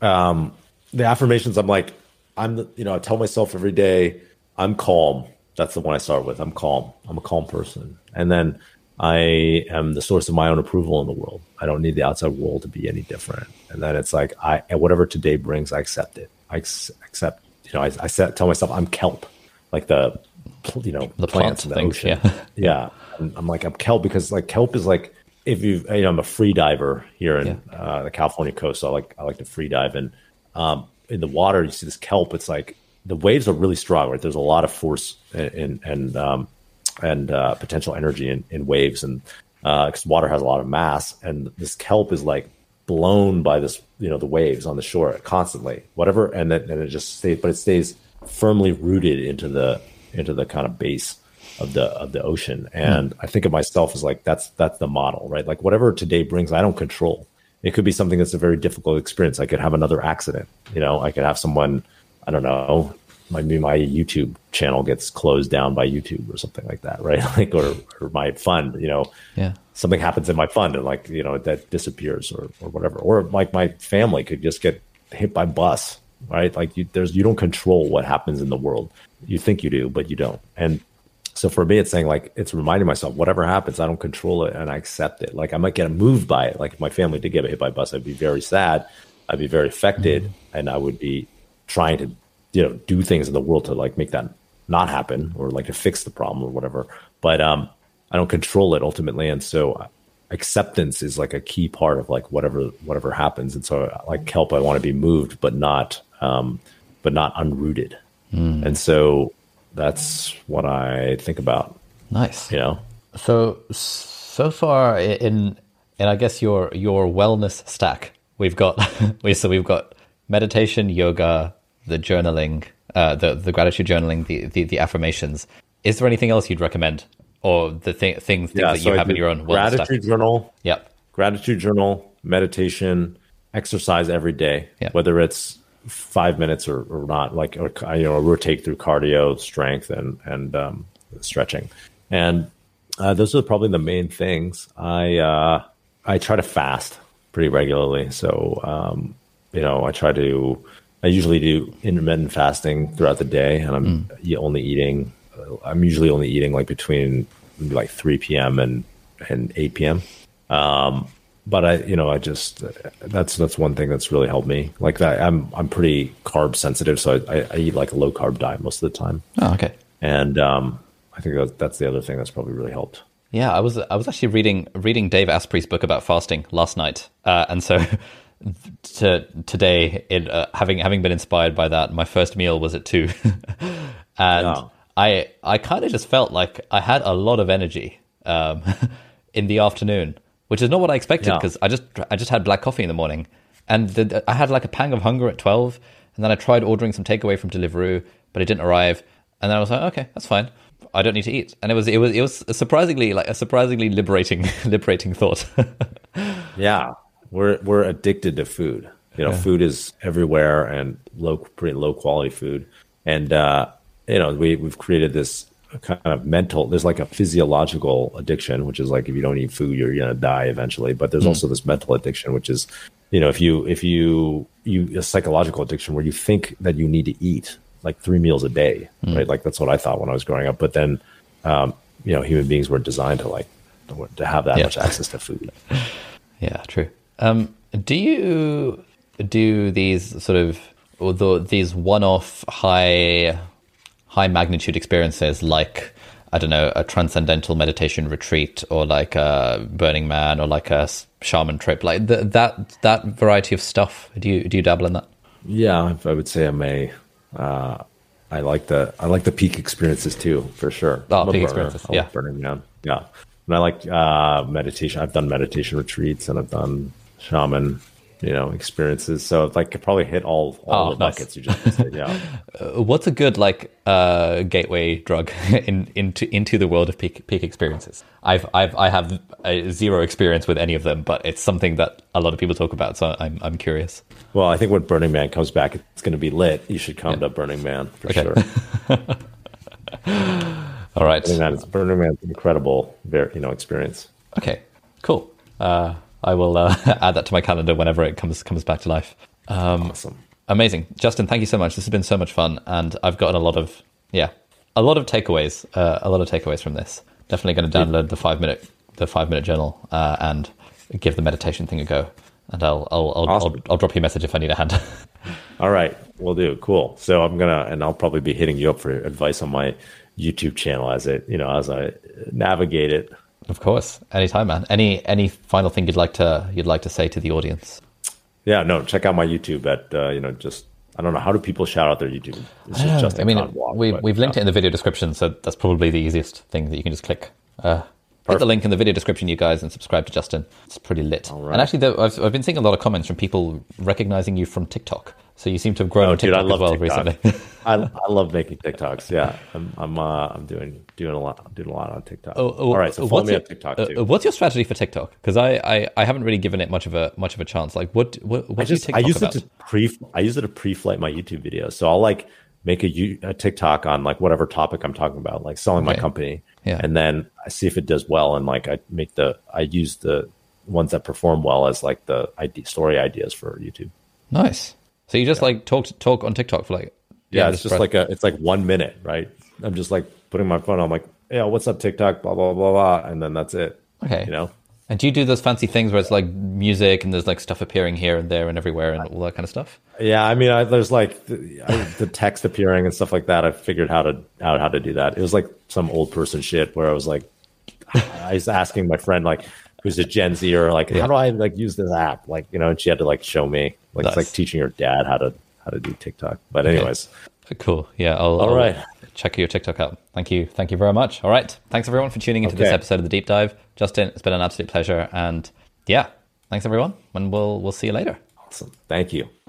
Um, the affirmations, I'm like, I'm the, you know, I tell myself every day, I'm calm. That's the one I start with. I'm calm. I'm a calm person, and then I am the source of my own approval in the world. I don't need the outside world to be any different. And then it's like I whatever today brings, I accept it. I accept you know, I, I set, tell myself I'm kelp, like the, you know, The plants plant in the things, ocean. yeah. yeah. I'm, I'm like, I'm kelp because like kelp is like, if you, you know, I'm a free diver here in Yeah. uh, the California coast. So I like, I like to free dive and, um, in the water, you see this kelp. It's like the waves are really strong, right? There's a lot of force and, and, um, and uh, potential energy in, in waves and because water has a lot of mass and this kelp is like blown by this you know the waves on the shore constantly whatever and then and it just stays but it stays firmly rooted into the into the kind of base of the of the ocean. Hmm. And i think of myself as like that's that's the model right? Like whatever today brings i don't control. It could be something that's a very difficult experience. I could have another accident you know? I could have someone i don't know maybe my youtube channel gets closed down by youtube or something like that right? Like or, or my fund you know? Yeah. something happens in my fund and like you know that disappears or, or whatever. Or like my family could just get hit by bus right? Like you there's you don't control what happens in the world. You think you do but you don't. And so for me it's saying like it's reminding myself whatever happens i don't control it and i accept it. Like i might get moved by it. Like if my family did get hit by a bus i'd be very sad. I'd be very affected and i would be trying to you know do things in the world to like make that not happen or like to fix the problem or whatever. But um i don't control it ultimately. And so uh, acceptance is like a key part of like whatever whatever happens. And so like kelp i want to be moved but not um but not unrooted. And so that's what i think about Nice. you know So so far in in I guess your your wellness stack, we've got we so we've got meditation, yoga, the journaling, uh, the the gratitude journaling, the, the the affirmations. Is there anything else you'd recommend, or the th- things, things that you I have in your own wellness gratitude stack? journal Yep. gratitude journal, meditation, exercise every day, Yeah. whether it's five minutes or, or not, like or, you know, rotate through cardio, strength, and and um, stretching, and uh, those are probably the main things. I uh, I try to fast pretty regularly, so um, you know, I try to. I usually do intermittent fasting throughout the day, and I'm e- only eating. I'm usually only eating like between like 3 p.m. and and 8 p.m but I, you know, I just that's that's one thing that's really helped me. Like that, I'm I'm pretty carb sensitive, so I, I, I eat like a low carb diet most of the time, Oh, okay. and um, I think that, that's the other thing that's probably really helped. Yeah, I was I was actually reading reading Dave Asprey's book about fasting last night, uh, and so to today, it, uh, having having been inspired by that, my first meal was at two, and. I I kind of just felt like I had a lot of energy um, in the afternoon, which is not what I expected Yeah. because I just I just had black coffee in the morning, and the, I had like a pang of hunger at twelve, and then I tried ordering some takeaway from Deliveroo, but it didn't arrive, and then I was like, okay, that's fine. I don't need to eat, and it was it was it was surprisingly like a surprisingly liberating liberating thought. Yeah, we're we're addicted to food. You know, food is everywhere and low, pretty low quality food. And uh, you know, we we've created this kind of mental. There's like a physiological addiction, which is like if you don't eat food, you're gonna die eventually. But there's also this mental addiction, which is, you know, if you if you you a psychological addiction where you think that you need to eat like three meals a day, right? Like that's what I thought when I was growing up. But then, um, you know, human beings were designed to like to have that Yeah. much access to food. Yeah, true. Um, do you do these sort of although these one-off high high magnitude experiences like I don't know a transcendental meditation retreat or like a Burning Man or like a shaman trip like th- that that variety of stuff? Do you do you dabble in that? Yeah, I would say I'm a. Uh, I like the I like the peak experiences too, for sure. Oh, peak burner. experiences, I yeah. Burning Man. Yeah, and I like uh, meditation. I've done meditation retreats and I've done shaman, you know, experiences. So like, could probably hit all all Oh, the nice. buckets you just listed. Yeah. Uh, What's a good like uh, gateway drug in, into into the world of peak peak experiences? I've I've I have uh zero experience with any of them, but it's something that a lot of people talk about, so I'm I'm curious. well, I think when Burning Man comes back, it's going to be lit. You should come to Burning Man for Okay. sure. All right. Burning Man, is Burning Man's an incredible, very you know, experience. Okay. Cool. Uh, I will uh, add that to my calendar whenever it comes comes back to life. Um, Awesome. Amazing, Justin. Thank you so much. This has been so much fun, and I've gotten a lot of yeah, a lot of takeaways. Uh, a lot of takeaways from this. Definitely going to download the five minute the five minute journal uh, and give the meditation thing a go. And I'll I'll I'll, Awesome. I'll I'll drop you a message if I need a hand. All right. we'll do. Cool. So I'm gonna, and I'll probably be hitting you up for advice on my YouTube channel as it, you know, as I navigate it. Of course, anytime, man. Any any final thing you'd like to you'd like to say to the audience? Yeah, no, check out my YouTube at uh, you know just I don't know how do people shout out their YouTube. It's I, just I mean, blog, we, but, we've linked it in the video description, so that's probably the easiest thing that you can just click. Uh, hit the link in the video description, you guys, and subscribe to Justin. It's pretty lit. And actually, I've, I've been seeing a lot of comments from people recognizing you from TikTok. So you seem to have grown oh, on TikTok dude, as well TikTok. recently. I, I love making TikToks. Yeah, I'm I'm uh, I'm doing doing a lot doing a lot on TikTok. Oh, oh, All right, so follow me your, on TikTok too. Uh, what's your strategy for TikTok? Because I, I, I haven't really given it much of a much of a chance. Like what what, what I just I use about? it to pre I use it to pre-flight my YouTube videos. So I'll like make a, a TikTok on like whatever topic I'm talking about, like selling okay. my company. Yeah. And then I see if it does well, and like I make the I use the ones that perform well as like the idea, story ideas for YouTube. Nice. So you just yeah. like talk talk on TikTok for like yeah, it's just press. like a it's like one minute, right? I'm just like putting my phone. on, I'm like, yeah, what's up TikTok? Blah blah blah blah, and then that's it. Okay, you know. And do you do those fancy things where it's like music and there's like stuff appearing here and there and everywhere and all that kind of stuff? Yeah, I mean, I, there's like the, I, the, text appearing and stuff like that. I figured how to out how to do that. It was like some old person shit where I was like, I was asking my friend like, who's a Gen Z or like, how do I like use this app? Like, you know, and she had to like show me. Like nice. it's like teaching your dad how to how to do TikTok. But anyways, okay. cool. Yeah. I'll, All I'll right. Check your TikTok out. Thank you. Thank you very much. All right. Thanks everyone for tuning into okay. this episode of the Deep Dive. Justin, it's been an absolute pleasure. And yeah, thanks everyone. And we'll we'll see you later. Awesome. Thank you.